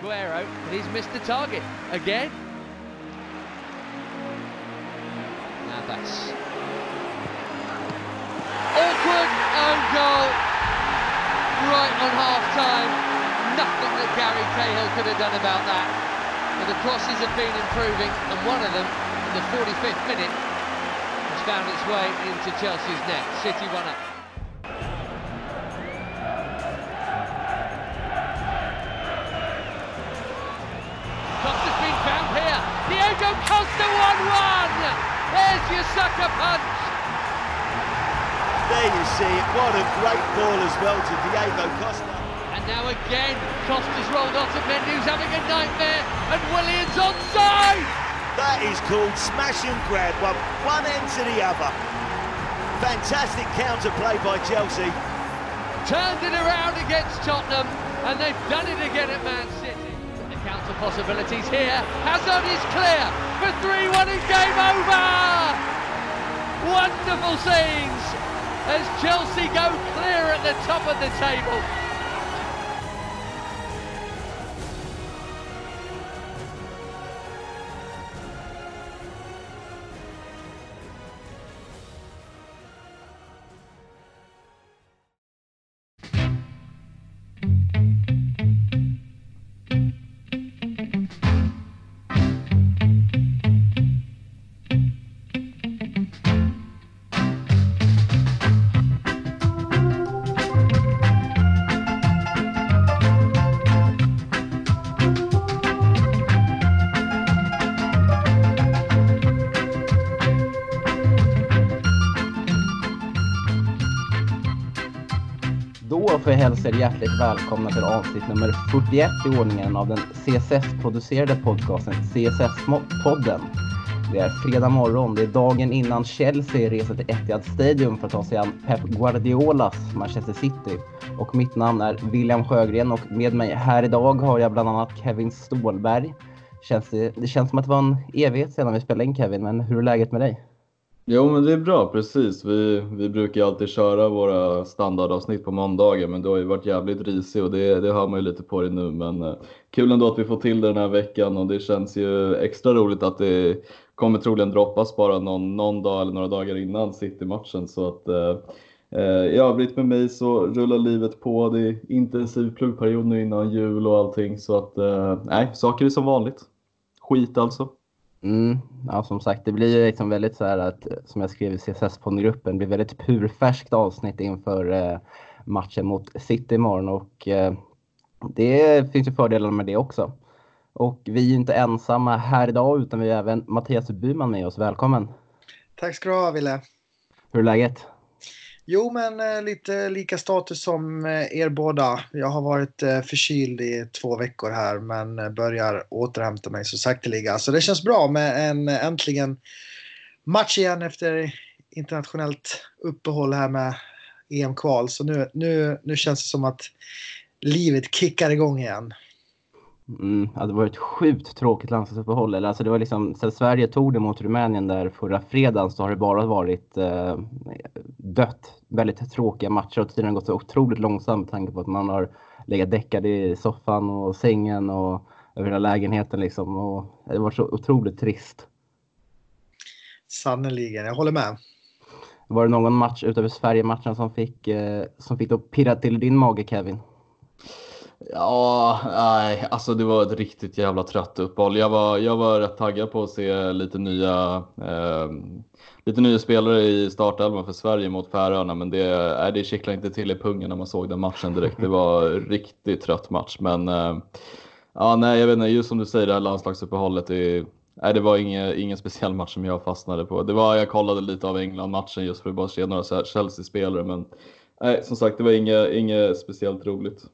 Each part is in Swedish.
Aguero, and he's missed the target again. Now that's awkward own goal right on half time. Nothing that Gary Cahill could have done about that. But the crosses have been improving, and one of them in the 45th minute has found its way into Chelsea's net. City one up. 1-1. There's your sucker punch. There you see it. What a great ball as well to Diego Costa. And now again, Costa's rolled off to Mendy, who's having a nightmare, and Williams onside. That is called smash and grab, one, one end to the other. Fantastic counter play by Chelsea. Turned it around against Tottenham, and they've done it again at Man City. The counter possibilities here. Hazard is clear for 3-1 and game over. Wonderful scenes as Chelsea go clear at the top of the table. Då får jag hälsa er hjärtligt välkomna till avsnitt nummer 41 i ordningen av den CSS-producerade podcasten CSS-podden. Det är fredag morgon, det är dagen innan Chelsea reser till Etihad Stadium för att ta sig an Pep Guardiolas Manchester City. Och mitt namn är William Sjögren och med mig här idag har jag bland annat Kevin Stålberg. Känns det, det känns som att det var en evighet sedan vi spelade in Kevin, men hur är läget med dig? Jo, men det är bra, precis. Vi, vi brukar ju alltid köra våra standardavsnitt på måndagar, men du har ju varit jävligt risig och det, det hör man ju lite på dig nu. Men eh, kul ändå att vi får till det den här veckan och det känns ju extra roligt att det kommer troligen droppas bara någon, någon dag eller några dagar innan City-matchen. Så att eh, eh i övrigt med mig så rullar livet på. Det är intensiv pluggperiod nu innan jul och allting. Så att eh, nej, saker är som vanligt. Skit alltså. Mm, ja, som sagt, det blir ju liksom väldigt så här att, som jag skrev i CSS-gruppen, det blir väldigt purfärskt avsnitt inför eh, matchen mot City imorgon och eh, det finns ju fördelar med det också. Och vi är ju inte ensamma här idag utan vi har även Mattias Byman med oss. Välkommen! Tack ska du ha, Wille. Hur är läget? Jo, men eh, lite lika status som eh, er båda. Jag har varit eh, förkyld i två veckor här, men eh, börjar återhämta mig så sakteliga. Så det känns bra med en eh, äntligen match igen efter internationellt uppehåll här med EM-kval. Så nu, nu, nu känns det som att livet kickar igång igen. Mm, ja, det var ett sjukt tråkigt landslagsuppehåll. Eller, Alltså det var liksom, sen Sverige tog det mot Rumänien där förra fredagen så har det bara varit eh, dött. Väldigt tråkiga matcher och tiden har gått så otroligt långsamt med tanke på att man har legat däckad i soffan och sängen och över hela lägenheten liksom. Och det var så otroligt trist. Sannerligen, jag håller med. Var det någon match utöver Sverige-matchen som fick, eh, som fick då pirra till din mage Kevin? Ja, nej, alltså det var ett riktigt jävla trött uppehåll. Jag var, jag var rätt taggad på att se lite nya, eh, lite nya spelare i startelvan för Sverige mot Färöarna, men det, nej, det kittlade inte till i pungen när man såg den matchen direkt. Det var riktigt trött match, men eh, ja, nej, jag vet inte, just som du säger, det här landslagsuppehållet, det, nej, det var ingen, ingen speciell match som jag fastnade på. Det var, jag kollade lite av England-matchen just för att bara se några Chelsea-spelare, men nej, som sagt, det var inget, inget speciellt roligt.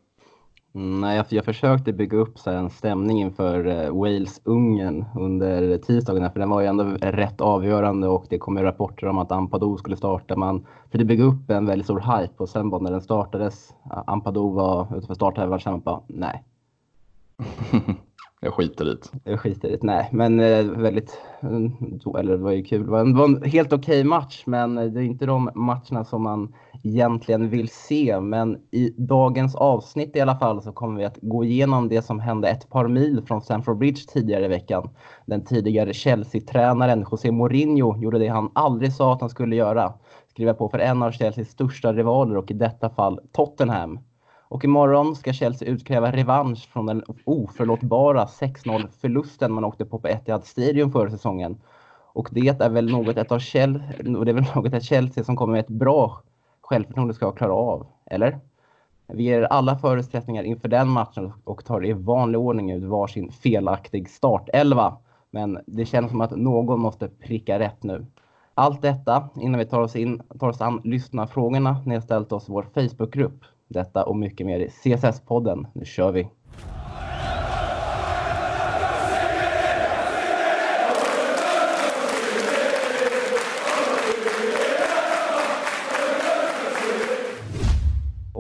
Nej, jag, jag försökte bygga upp så här en stämning inför eh, Wales-Ungern under tisdagen, för den var ju ändå rätt avgörande och det kom ju rapporter om att Ampadu skulle starta. Man försökte bygga upp en väldigt stor hype och sen bara när den startades, Ampadu var utanför startelvan, kände man bara nej. jag skiter i det. Jag skiter i det. Nej, men eh, väldigt, eh, eller det var ju kul. Det var en, det var en helt okej okay match, men det är inte de matcherna som man egentligen vill se. Men i dagens avsnitt i alla fall så kommer vi att gå igenom det som hände ett par mil från Stamford Bridge tidigare i veckan. Den tidigare Chelsea-tränaren José Mourinho gjorde det han aldrig sa att han skulle göra. Skriva på för en av Chelseas största rivaler och i detta fall Tottenham. Och imorgon ska Chelsea utkräva revansch från den oförlåtbara 6-0 förlusten man åkte på på Etihad Stadium förra säsongen. Och det är väl något ett av Chelsea, det är väl något ett Chelsea som kommer med ett bra självförtroende ska klara av, eller? Vi ger alla förutsättningar inför den matchen och tar i vanlig ordning ut varsin felaktig startelva. Men det känns som att någon måste pricka rätt nu. Allt detta innan vi tar oss, in, tar oss an lyssnarfrågorna ni har ställt oss i vår Facebookgrupp. Detta och mycket mer i CSS-podden. Nu kör vi!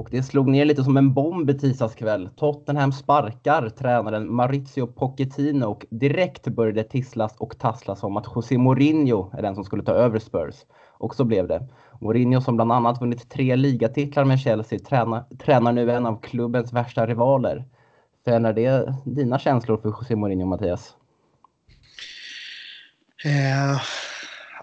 Och det slog ner lite som en bomb i tisdags kväll. Tottenham sparkar tränaren Maurizio Pochettino och direkt började tisslas och tasslas om att José Mourinho är den som skulle ta över Spurs. Och så blev det. Mourinho som bland annat vunnit tre ligatitlar med Chelsea tränar, tränar nu en av klubbens värsta rivaler. Förändrar det dina känslor för José Mourinho, Mattias? Eh,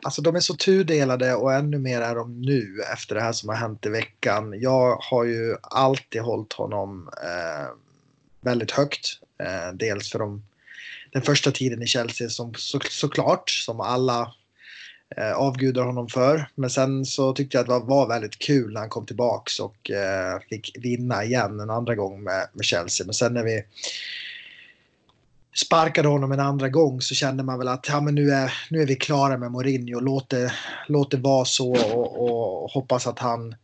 alltså de är så tudelade och ännu mer är de nu efter det här som har hänt i veckan. Jag har ju alltid hållit honom eh, väldigt högt. Eh, dels för de, den första tiden i Chelsea som så, såklart, som alla eh, avgudar honom för. Men sen så tyckte jag att det var väldigt kul när han kom tillbaks och eh, fick vinna igen en andra gång med, med Chelsea. Men sen när vi sparkade honom en andra gång så kände man väl att ja, men nu, är, nu är vi klara med Mourinho. Låt det, låt det vara så och, och hoppas att han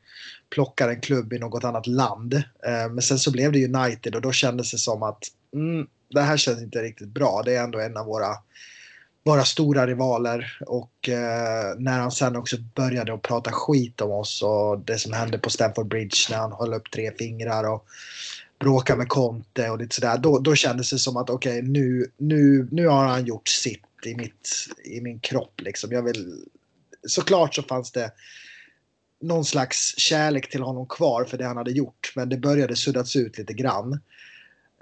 plockar en klubb i något annat land. Eh, men sen så blev det United och då kändes det som att mm, det här känns inte riktigt bra. Det är ändå en av våra våra stora rivaler och eh, när han sen också började att prata skit om oss och det som hände på Stamford Bridge när han höll upp tre fingrar och bråkade med Conte och lite sådär. Då, då kändes det som att okej okay, nu, nu, nu har han gjort sitt i, mitt, i min kropp liksom. Jag vill, såklart så fanns det någon slags kärlek till honom kvar för det han hade gjort men det började suddas ut lite grann.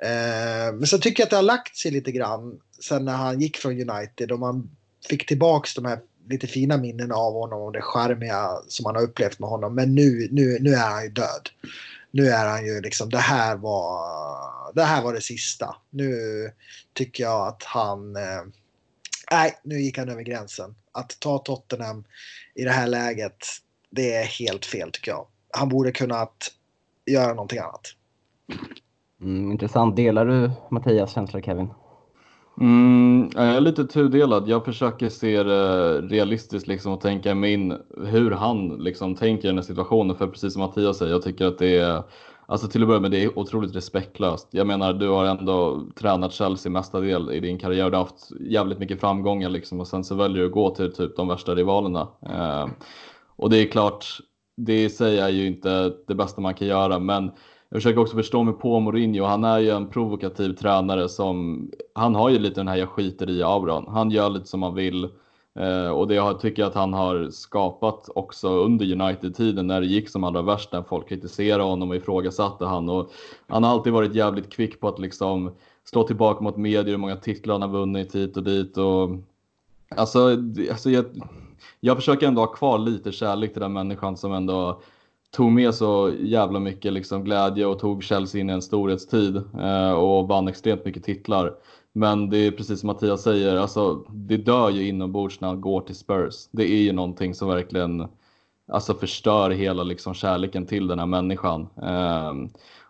Eh, men så tycker jag att det har lagt sig lite grann sen när han gick från United och man fick tillbaks de här lite fina minnen av honom och det charmiga som man har upplevt med honom. Men nu, nu, nu är han ju död. Nu är han ju liksom, det här var det, här var det sista. Nu tycker jag att han... Eh, nej, nu gick han över gränsen. Att ta Tottenham i det här läget, det är helt fel tycker jag. Han borde kunnat göra någonting annat. Mm, intressant. Delar du Mattias känslor Kevin? Mm, jag är lite tudelad. Jag försöker se det realistiskt liksom och tänka mig in hur han liksom tänker i den här situationen. För precis som Mattias säger, jag tycker att det är Alltså till att börja med, det är otroligt respektlöst. Jag menar, du har ändå tränat Chelsea mestadel i din karriär. Du har haft jävligt mycket framgångar liksom och sen så väljer du att gå till typ de värsta rivalerna. Eh, och det är klart, det i sig är ju inte det bästa man kan göra, men jag försöker också förstå mig på Mourinho. Han är ju en provokativ tränare som, han har ju lite den här jag skiter i auran. Han gör lite som han vill. Eh, och det tycker jag att han har skapat också under United-tiden när det gick som allra värst, när folk kritiserade honom och ifrågasatte han. Och han har alltid varit jävligt kvick på att liksom slå tillbaka mot medier, hur många titlar han har vunnit hit och dit. Och, alltså, alltså jag, jag försöker ändå ha kvar lite kärlek till den människan som ändå tog med så jävla mycket liksom glädje och tog Chelsea in i en storhetstid eh, och vann extremt mycket titlar. Men det är precis som Mattias säger, alltså, det dör ju inombords när han går till Spurs. Det är ju någonting som verkligen alltså, förstör hela liksom, kärleken till den här människan. Eh,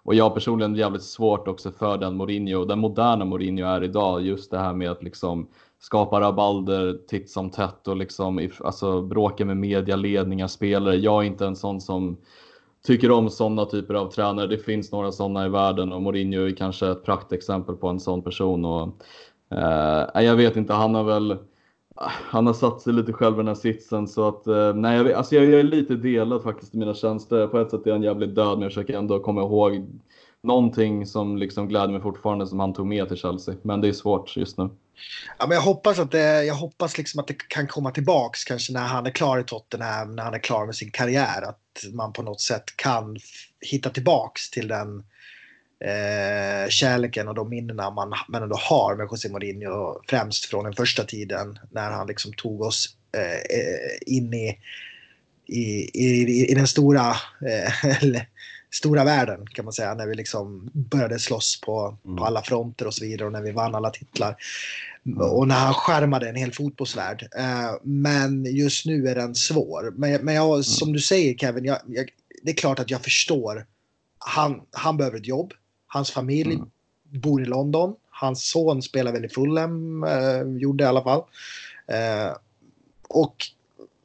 och jag personligen jävligt svårt också för den Mourinho, den moderna Mourinho är idag, just det här med att liksom skapar rabalder titt som tätt och liksom alltså, bråkar med medialedningar, spelare. Jag är inte en sån som tycker om sådana typer av tränare. Det finns några sådana i världen och Mourinho är kanske ett praktexempel på en sån person. Och, eh, jag vet inte, han har väl han har satt sig lite själv i den här sitsen så att eh, nej, jag, alltså jag, jag är lite delad faktiskt i mina känslor. På ett sätt är han jävligt död men jag försöker ändå komma ihåg någonting som liksom gläder mig fortfarande som han tog med till Chelsea. Men det är svårt just nu. Ja, men jag hoppas att det, jag hoppas liksom att det kan komma tillbaks kanske när han är klar i Tottenham, när han är klar med sin karriär. Att man på något sätt kan hitta tillbaks till den eh, kärleken och de minnena man, man ändå har med José Mourinho. Främst från den första tiden när han liksom tog oss eh, eh in i, i, i, i den stora, eh, stora världen kan man säga. När vi liksom började slåss på, mm. på alla fronter och så vidare och när vi vann alla titlar. Mm. Och när han skärmade en hel fotbollsvärld. Eh, men just nu är den svår. Men, men jag, mm. som du säger Kevin, jag, jag, det är klart att jag förstår. Han, han behöver ett jobb. Hans familj mm. bor i London. Hans son spelar väl i Fulham, eh, gjorde i alla fall. Eh, och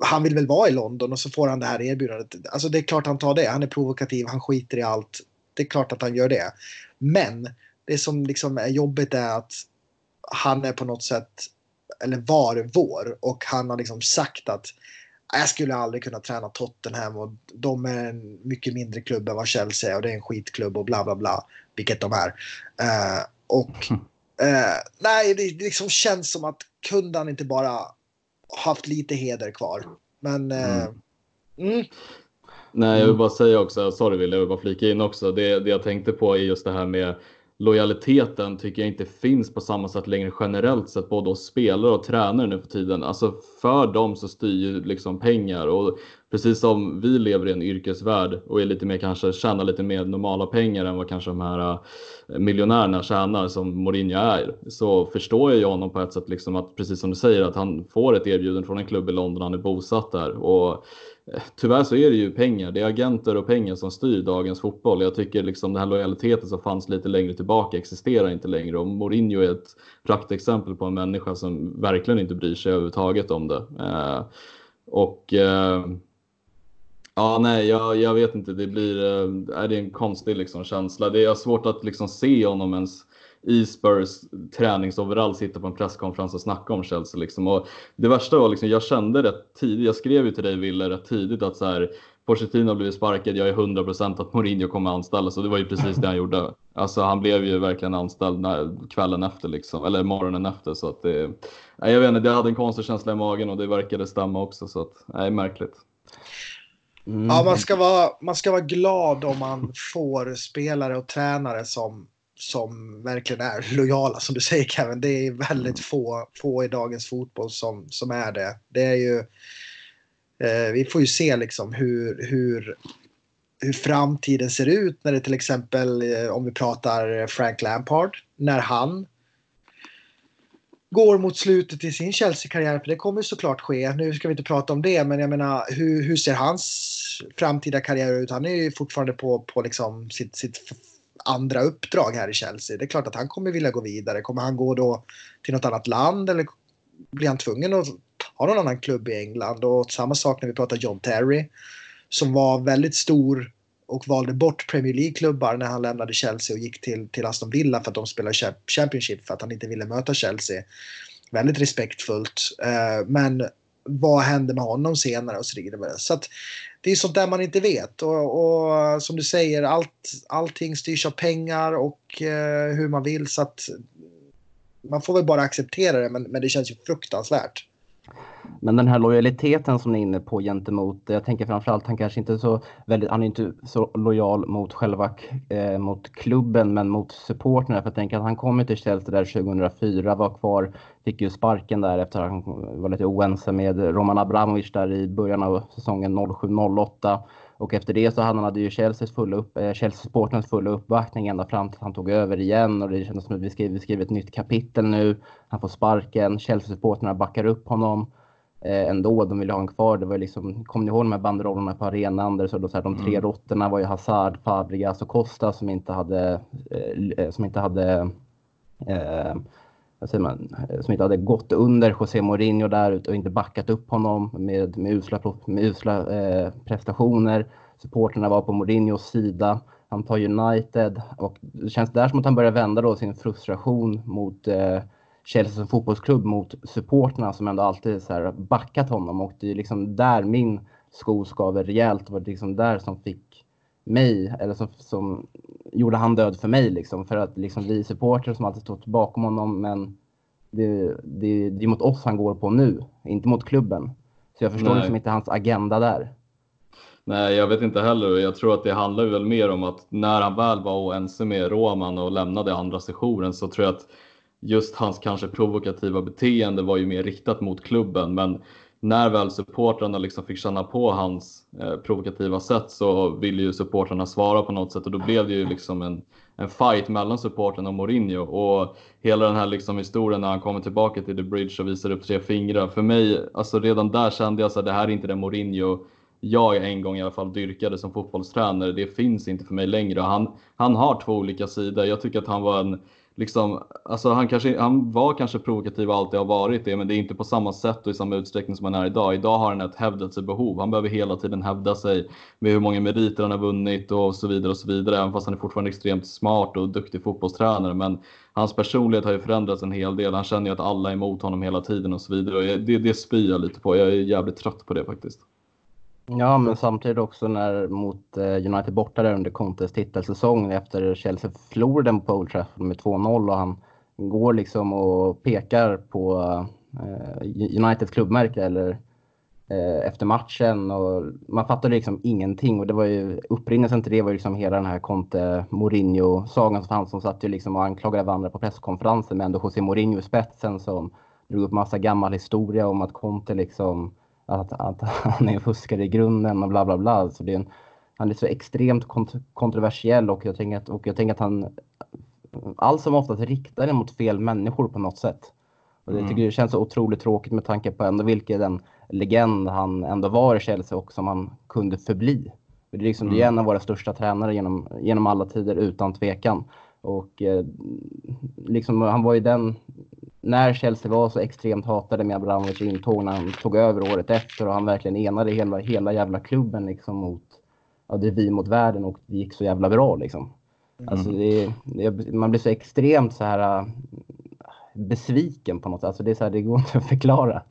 han vill väl vara i London och så får han det här erbjudandet. Alltså det är klart han tar det. Han är provokativ, han skiter i allt. Det är klart att han gör det. Men det som liksom är jobbigt är att han är på något sätt, eller var vår och han har liksom sagt att jag skulle aldrig kunna träna Tottenham och de är en mycket mindre klubb än vad Chelsea är och det är en skitklubb och bla bla bla. Vilket de är. Uh, och uh, nej, det, liksom känns som att kunde han inte bara haft lite heder kvar. Men... Uh, mm. Mm. Nej, jag vill bara säga också, sorry Wille, jag vill bara flika in också. Det, det jag tänkte på är just det här med lojaliteten tycker jag inte finns på samma sätt längre generellt sett både hos spelare och tränare nu för tiden. Alltså för dem så styr ju liksom pengar och precis som vi lever i en yrkesvärld och är lite mer kanske tjänar lite mer normala pengar än vad kanske de här eh, miljonärerna tjänar som Mourinho är så förstår jag ju honom på ett sätt liksom att precis som du säger att han får ett erbjudande från en klubb i London, han är bosatt där och Tyvärr så är det ju pengar, det är agenter och pengar som styr dagens fotboll. Jag tycker liksom den här lojaliteten som fanns lite längre tillbaka existerar inte längre och Mourinho är ett praktexempel på en människa som verkligen inte bryr sig överhuvudtaget om det. Eh, och eh, ja, nej, jag, jag vet inte, det blir, eh, är det en konstig liksom känsla. Det är svårt att liksom se honom ens i Spurs träningsoverall sitta på en presskonferens och snacka om Chelsea. Liksom. Och det värsta var liksom, jag kände rätt tidigt, jag skrev ju till dig Wille rätt tidigt att så här, Pochettino har blivit sparkad, jag är 100% att Mourinho kommer anställas och det var ju precis det han gjorde. Alltså han blev ju verkligen anställd när, kvällen efter liksom, eller morgonen efter så att det, nej, jag vet inte, jag hade en konstig känsla i magen och det verkade stämma också så att, nej märkligt. Mm. Ja, man ska, vara, man ska vara glad om man får spelare och tränare som som verkligen är lojala som du säger Kevin. Det är väldigt mm. få, få i dagens fotboll som, som är det. Det är ju... Eh, vi får ju se liksom hur, hur, hur framtiden ser ut när det till exempel, eh, om vi pratar Frank Lampard, när han går mot slutet i sin Chelsea-karriär, för det kommer såklart ske. Nu ska vi inte prata om det, men jag menar hur, hur ser hans framtida karriär ut? Han är ju fortfarande på, på liksom sitt, sitt andra uppdrag här i Chelsea. Det är klart att han kommer vilja gå vidare. Kommer han gå då till något annat land eller blir han tvungen att ha någon annan klubb i England? Och samma sak när vi pratar John Terry som var väldigt stor och valde bort Premier League-klubbar när han lämnade Chelsea och gick till, till Aston Villa för att de spelade Championship för att han inte ville möta Chelsea. Väldigt respektfullt. Eh, men vad händer med honom senare och så vidare. Så att det är sånt där man inte vet. Och, och som du säger, allt, allting styrs av pengar och eh, hur man vill. Så att man får väl bara acceptera det, men, men det känns ju fruktansvärt. Men den här lojaliteten som ni är inne på gentemot, jag tänker framförallt han kanske inte är så väldigt, han är inte så lojal mot själva eh, mot klubben men mot supporterna. För jag tänker att han kom till Chelsea där 2004, var kvar, fick ju sparken där efter att han var lite oense med Roman Abramovic där i början av säsongen 07-08. Och efter det så hade han hade ju Chelseas fulla, upp, eh, Chelsea fulla uppbackning ända fram till att han tog över igen och det kändes som att vi skriver vi skriver ett nytt kapitel nu. Han får sparken, Chelsea-supporterna backar upp honom eh, ändå. De ville ha honom kvar. Det var liksom, kommer ni ihåg de här banderollerna på arenan? Där så då, så här, de tre mm. råttorna var ju Hazard, Fabregas och Costa som inte hade, eh, som inte hade eh, man, som inte hade gått under José Mourinho där och inte backat upp honom med, med usla, med usla eh, prestationer. Supporterna var på Mourinhos sida. Han tar United och det känns där som att han börjar vända då sin frustration mot eh, Chelsea som fotbollsklubb mot supporterna som ändå alltid så här backat honom och det är liksom där min sko skaver rejält. Det var liksom där som fick mig, eller som, som gjorde han död för mig liksom. För att liksom vi supportrar som alltid stått bakom honom men det, det, det är mot oss han går på nu, inte mot klubben. Så jag förstår Nej. liksom inte hans agenda där. Nej, jag vet inte heller. Jag tror att det handlar väl mer om att när han väl var oense med Roman och lämnade andra sessionen så tror jag att just hans kanske provokativa beteende var ju mer riktat mot klubben. Men när väl supportrarna liksom fick känna på hans eh, provokativa sätt så ville ju supportrarna svara på något sätt och då blev det ju liksom en, en fight mellan supportrarna och Mourinho. Och hela den här liksom historien när han kommer tillbaka till The Bridge och visar upp tre fingrar. För mig, alltså redan där kände jag att det här är inte den Mourinho jag en gång i alla fall dyrkade som fotbollstränare. Det finns inte för mig längre. Han, han har två olika sidor. Jag tycker att han var en Liksom, alltså han, kanske, han var kanske provokativ och alltid har varit det, men det är inte på samma sätt och i samma utsträckning som han är idag. Idag har han ett hävdelsebehov. Han behöver hela tiden hävda sig med hur många meriter han har vunnit och så vidare och så vidare. Även fast han är fortfarande extremt smart och duktig fotbollstränare. Men hans personlighet har ju förändrats en hel del. Han känner ju att alla är emot honom hela tiden och så vidare. Och det, det spyr jag lite på. Jag är jävligt trött på det faktiskt. Ja, men samtidigt också när mot eh, United borta där under Contes titelsäsong efter Chelsea förlorade på Old Trafford med 2-0 och han går liksom och pekar på eh, Uniteds klubbmärke eller eh, efter matchen och man fattade liksom ingenting och det var ju upprinnelsen till det var ju liksom hela den här Conte Mourinho-sagan som fanns som satt ju liksom och anklagade varandra på presskonferensen med ändå José Mourinho i spetsen som drog upp massa gammal historia om att Conte liksom att, att han är fuskare i grunden och bla bla bla. Så det är en, han är så extremt kont kontroversiell och jag, tänker att, och jag tänker att han allt som oftast riktar det mot fel människor på något sätt. Och jag tycker det känns så otroligt tråkigt med tanke på ändå vilken legend han ändå var i Chelsea och som han kunde förbli. Det är, liksom, det är en av våra största tränare genom, genom alla tider utan tvekan. Och eh, liksom, han var ju den, när Chelsea var så extremt hatade med Abramovic intåg när han tog över året efter och han verkligen enade hela, hela jävla klubben liksom mot, ja det är vi mot världen och det gick så jävla bra liksom. Alltså det, det, man blir så extremt så här äh, besviken på något sätt. Alltså det, är så här, det går inte att förklara.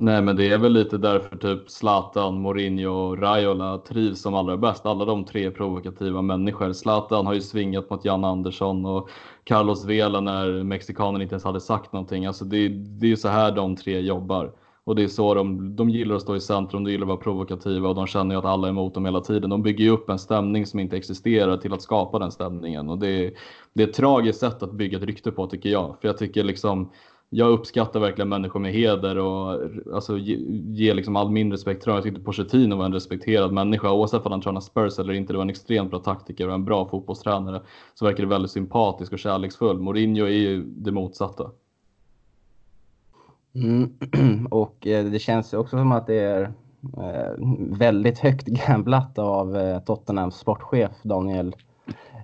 Nej, men det är väl lite därför typ Zlatan, Mourinho och Raiola trivs som allra bäst. Alla de tre provokativa människor. Zlatan har ju svingat mot Jan Andersson och Carlos Vela när mexikanen inte ens hade sagt någonting. Alltså det, det är ju så här de tre jobbar. Och det är så de, de gillar att stå i centrum, de gillar att vara provokativa och de känner ju att alla är emot dem hela tiden. De bygger ju upp en stämning som inte existerar till att skapa den stämningen. Och det, är, det är ett tragiskt sätt att bygga ett rykte på tycker jag. För jag tycker liksom jag uppskattar verkligen människor med heder och alltså, ge, ge liksom all min respekt till. Jag tyckte Pochettino var en respekterad människa oavsett om han tränar Spurs eller inte. Det var en extremt bra taktiker och en bra fotbollstränare. Så verkar det väldigt sympatisk och kärleksfull. Mourinho är ju det motsatta. Mm. och eh, det känns ju också som att det är eh, väldigt högt gamblat av eh, Tottenhams sportchef Daniel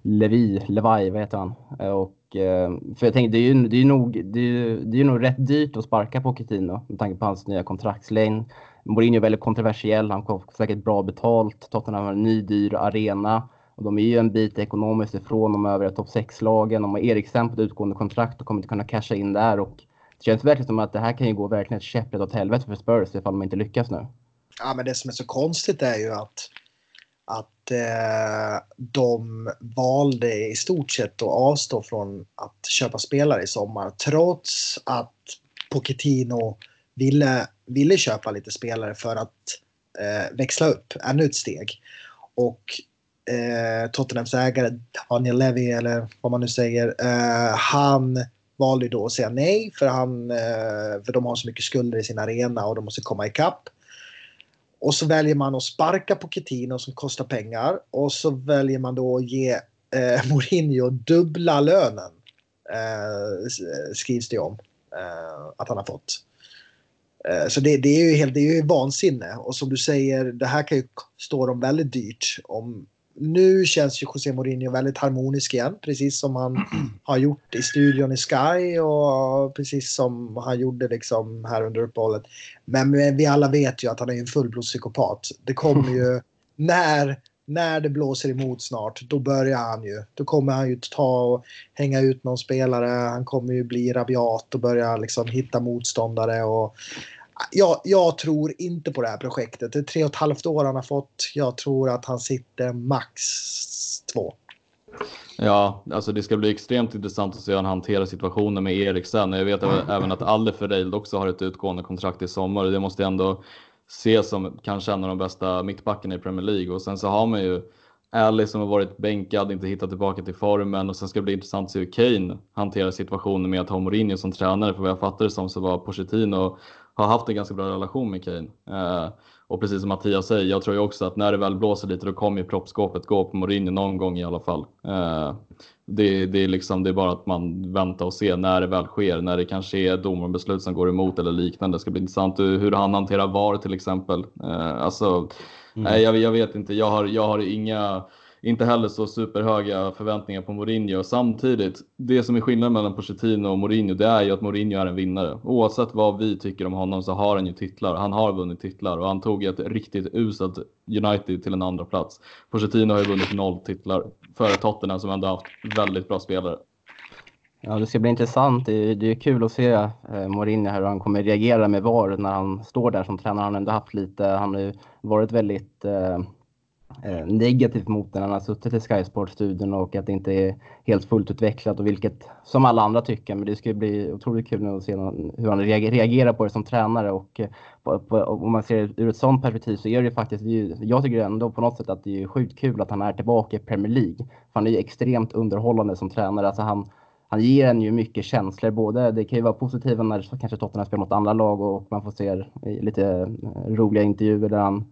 Levi, Levi, vad heter han? Eh, och, eh, för jag tänkte, det är ju, det är nog, det är, det är nog rätt dyrt att sparka på Coutinho med tanke på hans nya kontraktslängd. Mourinho är väldigt kontroversiell, han får säkert bra betalt. Tottenham har en ny dyr arena och de är ju en bit ekonomiskt ifrån de övriga topp 6-lagen. De har Eriksen på ett utgående kontrakt och kommer inte kunna casha in där. Och det känns verkligen som att det här kan ju gå verkligen ett käpprätt åt helvete för Spurs ifall de inte lyckas nu. Ja, men det som är så konstigt är ju att, att eh, de valde i stort sett att avstå från att köpa spelare i sommar trots att Pochettino ville, ville köpa lite spelare för att eh, växla upp ännu ett steg. Och eh, Tottenhams ägare Daniel Levy eller vad man nu säger, eh, han valde då att säga nej för, han, eh, för de har så mycket skulder i sin arena och de måste komma ikapp. Och så väljer man att sparka på Coutinho som kostar pengar och så väljer man då att ge eh, Mourinho dubbla lönen. Eh, skrivs det om eh, att han har fått. Eh, så det, det, är ju helt, det är ju vansinne och som du säger, det här kan ju stå dem väldigt dyrt om nu känns ju José Mourinho väldigt harmonisk igen, precis som han har gjort i studion i Sky och precis som han gjorde liksom här under uppehållet. Men vi alla vet ju att han är en fullblodspsykopat. Det kommer ju när, när det blåser emot snart, då börjar han ju. Då kommer han ju ta och hänga ut någon spelare. Han kommer ju bli rabiat och börja liksom hitta motståndare och jag, jag, tror inte på det här projektet. Det är tre och ett halvt år han har fått. Jag tror att han sitter max två. Ja, alltså det ska bli extremt intressant att se hur han hanterar situationen med Eriksen. Jag vet även att Alle Ferreil också har ett utgående kontrakt i sommar och det måste ändå ses som kanske en av de bästa mittbackarna i Premier League. Och sen så har man ju Ali som har varit bänkad, inte hittat tillbaka till formen och sen ska det bli intressant att se hur Kane hanterar situationen med att ha Mourinho som tränare. För vad jag fattar det som så var Pochettino har haft en ganska bra relation med Kane. Eh, och precis som Mattias säger, jag tror ju också att när det väl blåser lite då kommer ju proppskåpet gå på Mourinho någon gång i alla fall. Eh, det, det, är liksom, det är bara att man väntar och ser när det väl sker, när det kanske är domarbeslut som går emot eller liknande. Det ska bli intressant hur han hanterar VAR till exempel. Eh, alltså, mm. nej, jag, jag, vet inte, jag har, jag har inga inte heller så superhöga förväntningar på Mourinho. Samtidigt, det som är skillnaden mellan Pochettino och Mourinho, det är ju att Mourinho är en vinnare. Oavsett vad vi tycker om honom så har han ju titlar. Han har vunnit titlar och han tog ett riktigt uselt United till en andra plats. Pochettino har ju vunnit noll titlar före Tottenham som ändå haft väldigt bra spelare. Ja, det ska bli intressant. Det är, det är kul att se eh, Mourinho hur han kommer reagera med VAR när han står där som tränare. Han har ändå haft lite, han har ju varit väldigt Eh, Eh, negativt mot när han har suttit i Sky Sports-studion och att det inte är helt fullt utvecklat och vilket som alla andra tycker. Men det ska bli otroligt kul nu att se hur han reagerar på det som tränare och eh, om man ser det ur ett sådant perspektiv så är det faktiskt, jag tycker ändå på något sätt att det är sjukt kul att han är tillbaka i Premier League. För han är ju extremt underhållande som tränare. Alltså han, han ger en ju mycket känslor. Både, det kan ju vara positiva när kanske Tottenham spelar mot andra lag och man får se lite roliga intervjuer där han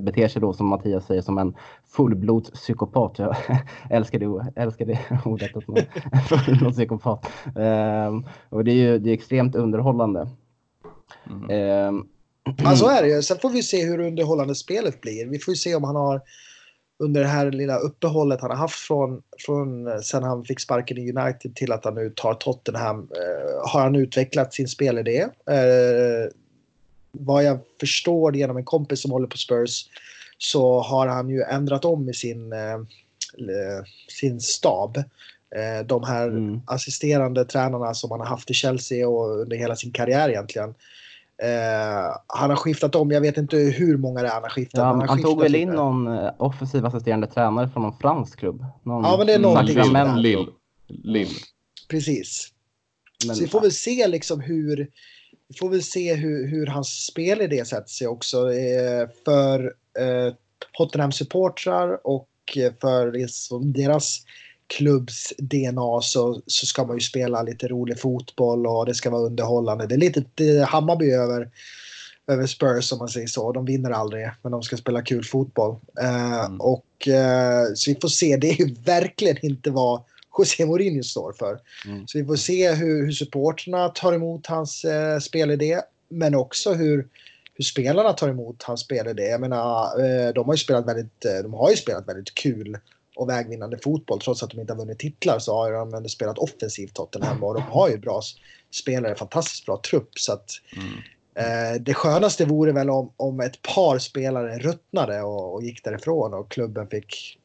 beter sig då som Mattias säger som en fullblodspsykopat. Jag älskar det, älskar det ordet, att man fullblodspsykopat. Ehm, och det är ju det är extremt underhållande. Mm. Ehm, ja, så är det ju. Sen får vi se hur underhållande spelet blir. Vi får ju se om han har under det här lilla uppehållet han har haft från, från sen han fick sparken i United till att han nu tar Tottenham. Eh, har han utvecklat sin spelidé? Eh, vad jag förstår genom en kompis som håller på Spurs så har han ju ändrat om i sin, eh, sin stab. Eh, de här mm. assisterande tränarna som han har haft i Chelsea och under hela sin karriär egentligen. Eh, han har skiftat om, jag vet inte hur många det är han har skiftat. Ja, han, han tog väl in någon offensiv assisterande tränare från någon fransk klubb? Någon ja, men det är någonting. Lill. Precis. Men, så vi får väl se liksom hur vi får väl se hur, hur hans spelidé sätter sig också. Eh, för eh, Tottenham-supportrar och eh, för liksom deras klubbs DNA så, så ska man ju spela lite rolig fotboll och det ska vara underhållande. Det är lite det Hammarby över, över Spurs om man säger så. De vinner aldrig, men de ska spela kul fotboll. Eh, mm. Och eh, Så vi får se. Det är ju verkligen inte vad José Mourinho står för. Mm. Så vi får se hur, hur supporterna tar emot hans eh, spelidé, men också hur, hur spelarna tar emot hans spelidé. Jag menar, eh, de har ju spelat väldigt, eh, de har ju spelat väldigt kul och vägvinnande fotboll. Trots att de inte har vunnit titlar så har de ändå spelat offensivt Tottenham och de har ju bra spelare, fantastiskt bra trupp. Så att, mm. eh, det skönaste vore väl om, om ett par spelare ruttnade och, och gick därifrån och klubben fick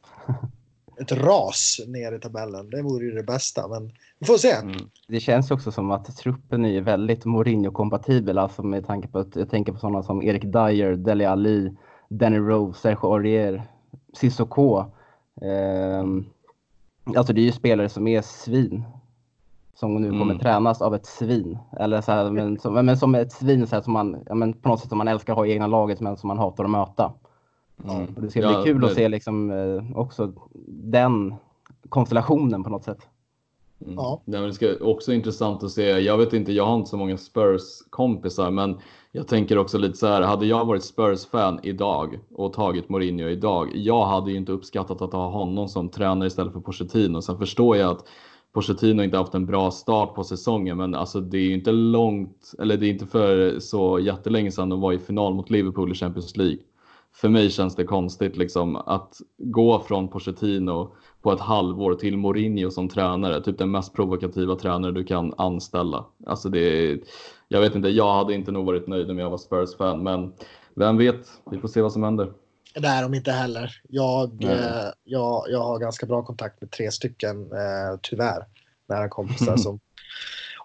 ett ras ner i tabellen. Det vore ju det bästa, men vi får se. Mm. Det känns också som att truppen är väldigt Mourinho-kompatibel, alltså med tanke på att jag tänker på sådana som Erik Dyer, Dele Alli, Danny Rose, Sergio Aurier, Sissoko. Eh, alltså det är ju spelare som är svin. Som nu kommer mm. tränas av ett svin. Eller så här, men, som, men som ett svin så här, som man, ja, men på något sätt som man älskar att ha i egna laget men som man hatar att möta. Mm. Och det ska bli ja, kul det... att se liksom, eh, också den konstellationen på något sätt. Mm. Ja. Det ska också intressant att se. Jag vet inte, jag har inte så många Spurs-kompisar, men jag tänker också lite så här. Hade jag varit Spurs-fan idag och tagit Mourinho idag, jag hade ju inte uppskattat att ha honom som tränare istället för Pochettino. Sen förstår jag att Pochettino inte haft en bra start på säsongen, men alltså det är ju inte långt, eller det är inte för så jättelänge sedan de var i final mot Liverpool i Champions League för mig känns det konstigt liksom att gå från Pochettino på ett halvår till Mourinho som tränare, typ den mest provokativa tränare du kan anställa. Alltså det jag vet inte, jag hade inte nog varit nöjd om jag var Spurs-fan, men vem vet, vi får se vad som händer. Det är de inte heller. Jag, eh, jag, jag har ganska bra kontakt med tre stycken, eh, tyvärr, nära kompisar som...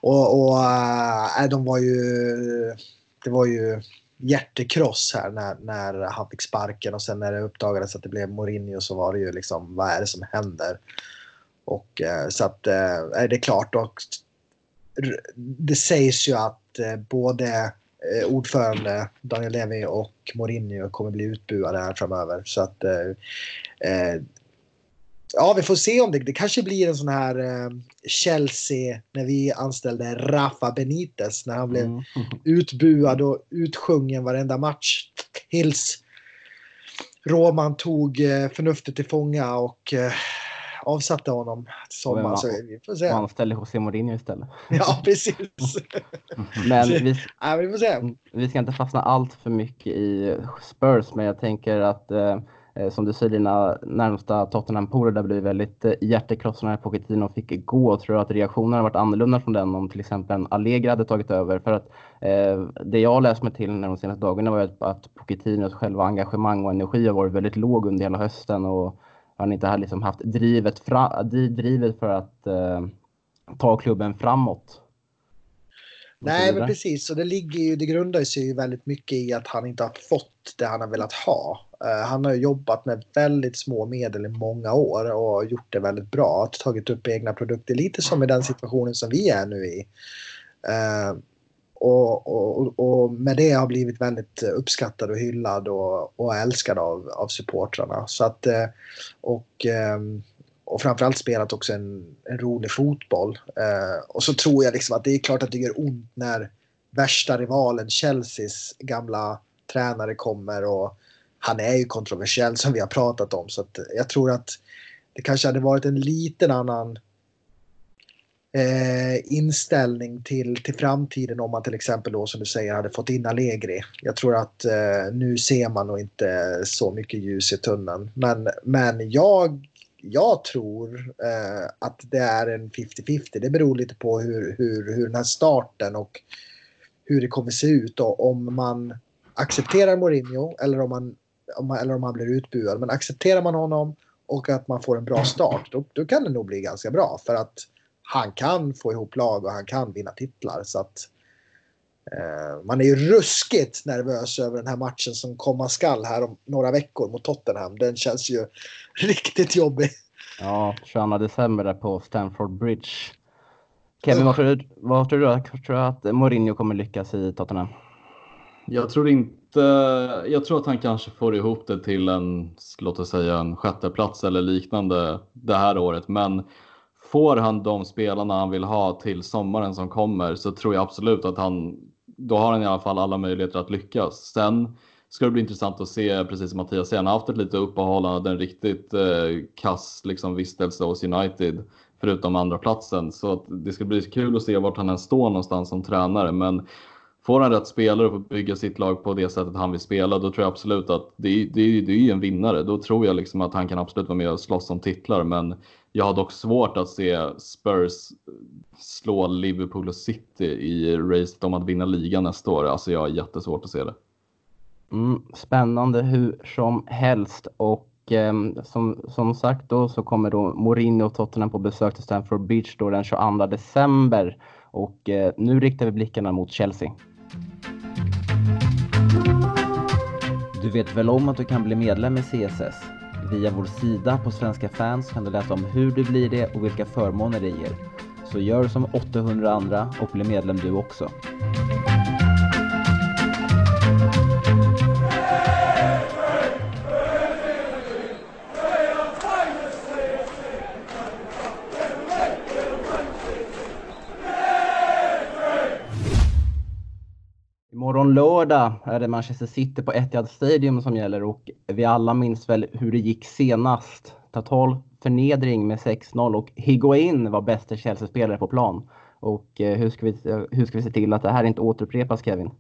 Och, och äh, de var ju... Det var ju hjärtekross här när, när han fick sparken och sen när det uppdagades att det blev Mourinho så var det ju liksom vad är det som händer? Och eh, så att eh, är det är klart och det sägs ju att eh, både ordförande Daniel Levy och Mourinho kommer bli utbuade här framöver. Så att eh, ja, vi får se om det, det kanske blir en sån här eh, Chelsea när vi anställde Rafa Benitez när han blev mm. utbuad och utsjungen varenda match. Hills Roman tog eh, förnuftet till fånga och eh, avsatte honom till sommar. Så vi får se. Anställde José Mourinho istället. Ja, precis. men vi, ja, vi får se. Vi ska inte fastna allt för mycket i Spurs, men jag tänker att eh, Eh, som du säger, dina närmsta Tottenham-polare där blev väldigt eh, hjärtekrossade när Pochettino fick gå. Tror du att reaktionen hade varit annorlunda från den om till exempel en Allegri hade tagit över? För att eh, det jag läst mig till de senaste dagarna var att, att Pochettinos själva engagemang och energi har varit väldigt låg under hela hösten och han inte har liksom haft drivet, fra, drivet för att eh, ta klubben framåt. Nej, men precis. Och det ligger ju, det grundar sig ju väldigt mycket i att han inte har fått det han har velat ha. Eh, han har jobbat med väldigt små medel i många år och gjort det väldigt bra. Tagit upp egna produkter, lite som i den situationen som vi är nu i. Eh, och, och, och, med det har blivit väldigt uppskattad och hyllad och, och älskad av, av supportrarna. Så att, eh, och ehm, och framförallt spelat också en, en rolig fotboll. Och så tror jag liksom att det är klart att det gör ont när värsta rivalen Chelseas gamla tränare kommer och han är ju kontroversiell som vi har pratat om så att jag tror att det kanske hade varit en liten annan eh, inställning till, till framtiden om man till exempel då som du säger hade fått in Allegri. Jag tror att eh, nu ser man nog inte så mycket ljus i tunneln. Men, men jag jag tror eh, att det är en 50-50. Det beror lite på hur, hur, hur den här starten och hur det kommer se ut och om man accepterar Mourinho eller om man, om man, eller om han blir utbuad. Men accepterar man honom och att man får en bra start då, då kan det nog bli ganska bra för att han kan få ihop lag och han kan vinna titlar. Så att, eh, man är ju ruskigt nervös över den här matchen som komma skall här om några veckor mot Tottenham. Den känns ju riktigt jobbig. Ja, 22 december där på Stamford Bridge. Kevin, vad tror du, vad tror du, tror du att Mourinho kommer lyckas i Tottenham? Jag tror inte, jag tror att han kanske får ihop det till en, låt oss säga en sjätteplats eller liknande det här året. Men får han de spelarna han vill ha till sommaren som kommer så tror jag absolut att han, då har han i alla fall alla möjligheter att lyckas. Sen ska det bli intressant att se, precis som Mattias säger, han har haft ett litet uppehåll, han hade en riktigt eh, kass liksom, vistelse hos United, förutom andra platsen. Så att det ska bli kul att se vart han än står någonstans som tränare. Men får han rätt spelare och får bygga sitt lag på det sättet han vill spela, då tror jag absolut att det, det, det är en vinnare. Då tror jag liksom att han kan absolut vara med och slåss om titlar. Men jag har dock svårt att se Spurs slå Liverpool och City i racet om att vinna ligan nästa år. Alltså jag har jättesvårt att se det. Mm, spännande hur som helst och ehm, som, som sagt då så kommer då Mourinho och Tottenham på besök till Stamford Beach då den 22 december och eh, nu riktar vi blickarna mot Chelsea. Du vet väl om att du kan bli medlem i CSS? Via vår sida på Svenska fans kan du läsa om hur du blir det och vilka förmåner det ger. Så gör som 800 andra och bli medlem du också. Imorgon lördag är det Manchester City på Etihad Stadium som gäller och vi alla minns väl hur det gick senast. Total förnedring med 6-0 och Higuain var bästa Chelsea-spelare på plan. Och eh, hur ska, vi, hur ska vi se till att det här inte återupprepas Kevin?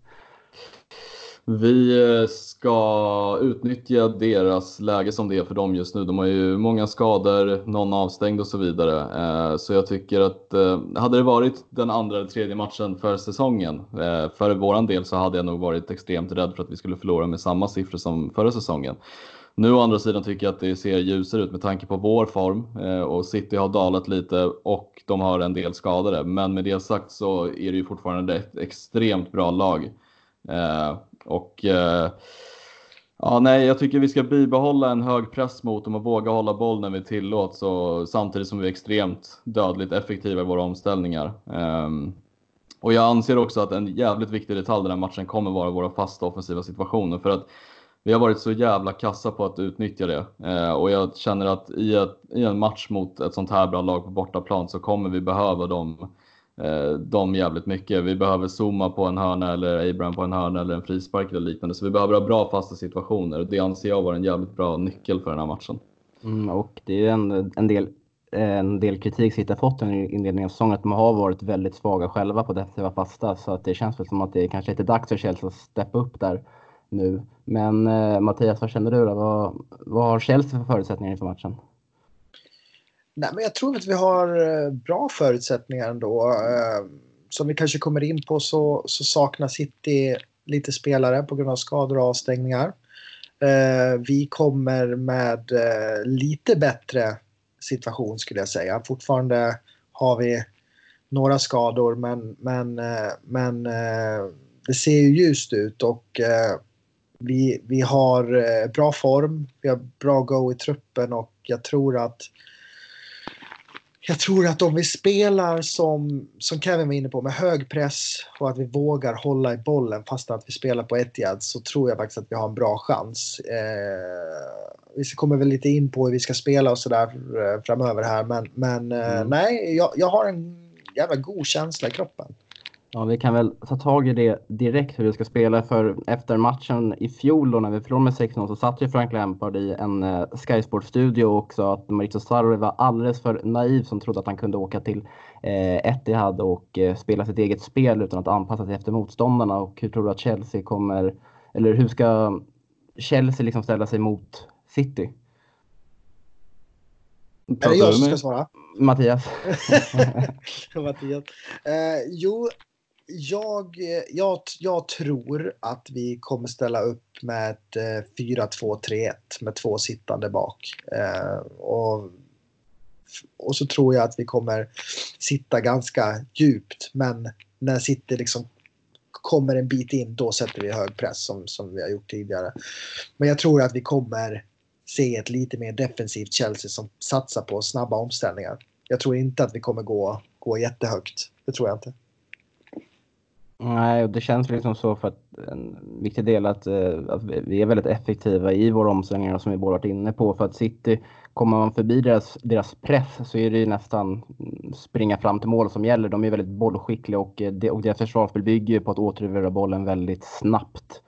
Vi eh, ska utnyttja deras läge som det är för dem just nu. De har ju många skador, någon avstängd och så vidare. Eh, så jag tycker att eh, hade det varit den andra eller tredje matchen för säsongen, för våran del så hade jag nog varit extremt rädd för att vi skulle förlora med samma siffror som förra säsongen. Nu å andra sidan tycker jag att det ser ljusare ut med tanke på vår form och City har dalat lite och de har en del skadade. Men med det sagt så är det ju fortfarande ett extremt bra lag Eh, och eh, Ja, nej, jag tycker vi ska bibehålla en hög press mot dem och våga hålla boll när vi tillåts och samtidigt som vi är extremt dödligt effektiva i våra omställningar. Um, och jag anser också att en jävligt viktig detalj den här matchen kommer vara våra fasta offensiva situationer för att vi har varit så jävla kassa på att utnyttja det uh, och jag känner att i, ett, i en match mot ett sånt här bra lag på bortaplan så kommer vi behöva dem Eh, dem jävligt mycket. Vi behöver zooma på en hörna eller Abraham på en hörna eller en frispark eller liknande. Så vi behöver ha bra fasta situationer och det anser jag vara en jävligt bra nyckel för den här matchen. Mm, och det är ju en, en, del, en del kritik City har fått under inledningen av säsongen att de har varit väldigt svaga själva på defensiva fasta så att det känns väl som att det är kanske lite dags för Chelsea att steppa upp där nu. Men eh, Mattias, vad känner du då? Vad, vad har Chelsea för förutsättningar inför matchen? Nej, men jag tror att vi har eh, bra förutsättningar ändå. Eh, Som vi kanske kommer in på så, så saknar City lite spelare på grund av skador och avstängningar. Eh, vi kommer med lite bättre situation skulle jag säga. Fortfarande har vi några skador men, men, men det ser ju ljust ut och vi, vi har bra form, vi har bra go i truppen och jag tror att jag tror att om vi spelar som, som Kevin var inne på med hög press och att vi vågar hålla i bollen fast att vi spelar på Etihad så tror jag faktiskt att vi har en bra chans. Eh, vi kommer väl lite in på hur vi ska spela och sådär eh, framöver här men, men eh, mm. nej, jag, jag har en jävla god känsla i kroppen. Ja, vi kan väl ta tag i det direkt hur vi ska spela för efter matchen i fjol då när vi förlorade med 6-0 så satt ju Frank Lampard i en uh, Sky Sports-studio och sa att Maurizio Sarri var alldeles för naiv som trodde att han kunde åka till uh, Etihad och uh, spela sitt eget spel utan att anpassa sig efter motståndarna. Och hur tror du att Chelsea kommer, eller hur ska Chelsea liksom ställa sig mot City? Är det jag som ska svara? Mattias. Mattias. Eh, jo, jag, eh, jag, jag tror att vi kommer ställa upp med ett eh, 4-2-3-1 med två sittande bak. Eh, och, och så tror jag att vi kommer sitta ganska djupt men när City liksom kommer en bit in då sätter vi hög press som, som vi har gjort tidigare. Men jag tror att vi kommer se ett lite mer defensivt Chelsea som satsar på snabba omställningar. Jag tror inte att vi kommer gå, gå jättehögt. Det tror jag inte. Nej, och det känns liksom så för att en viktig del att, eh, att vi är väldigt effektiva i våra omställningar som vi båda varit inne på. För att City, kommer man förbi deras, deras press så är det ju nästan springa fram till mål som gäller. De är väldigt bollskickliga och, eh, och deras försvarsspel bygger på att återerövra bollen väldigt snabbt.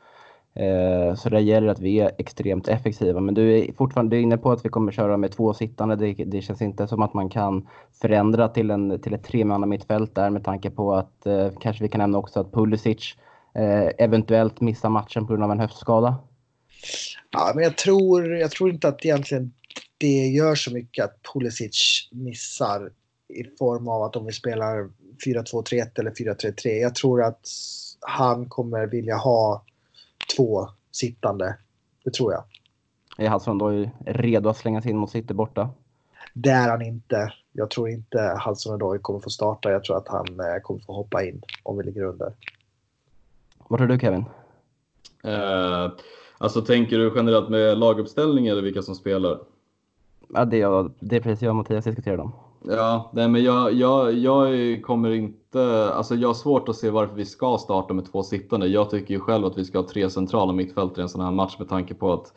Eh, så det gäller att vi är extremt effektiva. Men du är fortfarande inne på att vi kommer köra med två sittande. Det, det känns inte som att man kan förändra till, en, till ett tremanna mittfält där med tanke på att eh, kanske vi kan nämna också att Pulisic eh, eventuellt missar matchen på grund av en höftskada. Ja, men jag tror, jag tror inte att egentligen det gör så mycket att Pulisic missar i form av att om vi spelar 4-2-3-1 eller 4-3-3. Jag tror att han kommer vilja ha två sittande. Det tror jag. Är Hudson då redo att slänga sig in mot City borta? Det är han inte. Jag tror inte Hudson Odoi kommer få starta. Jag tror att han eh, kommer få hoppa in om vi ligger under. Vad tror du Kevin? Uh, alltså tänker du generellt med laguppställning eller vilka som spelar? Ja, det, är, det är precis jag och Mattias diskuterade om. Ja, nej, men jag, jag, jag kommer inte, alltså jag har svårt att se varför vi ska starta med två sittande. Jag tycker ju själv att vi ska ha tre centrala mittfältare i en sån här match med tanke på att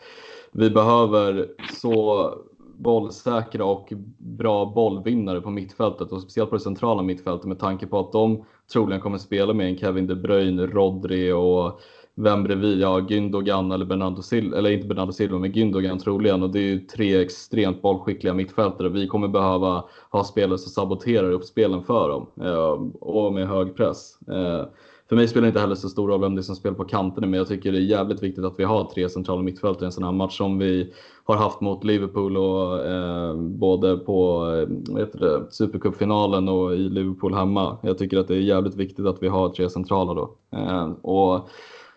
vi behöver så bollsäkra och bra bollvinnare på mittfältet och speciellt på det centrala mittfältet med tanke på att de troligen kommer spela med en Kevin De Bruyne, Rodri och vem bredvid? Ja, Gündogan eller Bernardo Silva, eller inte Bernardo Silva, men Gündogan troligen. Och det är ju tre extremt bollskickliga mittfältare. Vi kommer behöva ha spelare som saboterar upp spelen för dem eh, och med hög press. Eh, för mig spelar det inte heller så stor roll vem det är som spelar på kanterna, men jag tycker det är jävligt viktigt att vi har tre centrala mittfältare i en sån här match som vi har haft mot Liverpool och eh, både på eh, Supercupfinalen och i Liverpool hemma. Jag tycker att det är jävligt viktigt att vi har tre centrala då. Eh, och